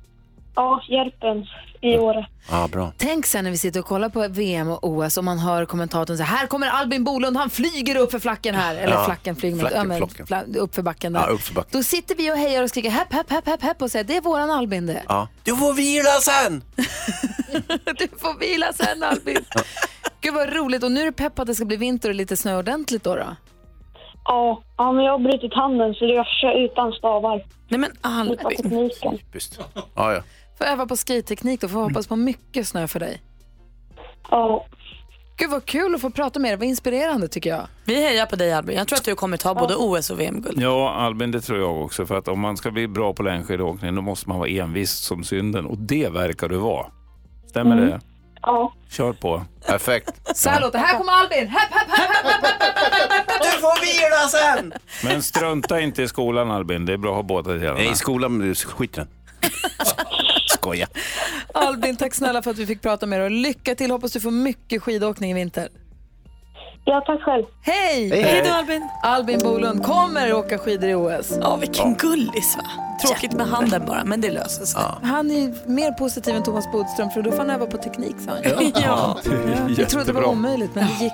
Ja, Järpens i Åre. Ja, bra. Tänk sen när vi sitter och kollar på VM och OS och man hör kommentatorn säga här kommer Albin Bolund, han flyger upp för flacken här. Eller Ja, flacken flyger, flacken, ja, men, fla, upp för backen där. Ja, upp för backen. Då sitter vi och hejar och skriker hepp, hepp, hepp, hepp, hepp och säger det är våran Albin det. Ja. Du får vila sen! Du får vila sen Albin. Gud vad roligt och nu är det pepp att det ska bli vinter och lite snö ordentligt då. då. Ja, ja, men jag har brutit handen så jag kör utan stavar. Nej men Albin. Typiskt. Ja, ja. Får öva på skate-teknik då, får hoppas på mycket snö för dig. Ja. Gud vad kul att få prata med dig, vad inspirerande tycker jag. Vi hejar på dig Albin. Jag tror att du kommer ta både OS och VM-guld. Ja, Albin, det tror jag också. För att om man ska bli bra på längdskidåkning då måste man vara envis som synden. Och det verkar du vara. Stämmer det? Ja. Kör på. Perfekt. Så här låter Här kommer Albin! Hepp, hepp, hepp, Du får vila sen! Men strunta inte i skolan Albin. Det är bra att ha båda delarna. Nej, i skolan, skiter den. Skoja. Albin, tack snälla för att vi fick prata med dig och lycka till. Hoppas du får mycket skidåkning i vinter. Ja, tack själv. Hej! Hej, hej. då Albin. Albin Bolund kommer åka skidor i OS. Ja, vilken gullis va? Tråkigt med handen bara, men det löser sig. Han är mer positiv än Thomas Bodström för då får han öva på teknik sa han. Ja. Jag trodde det var omöjligt men det gick.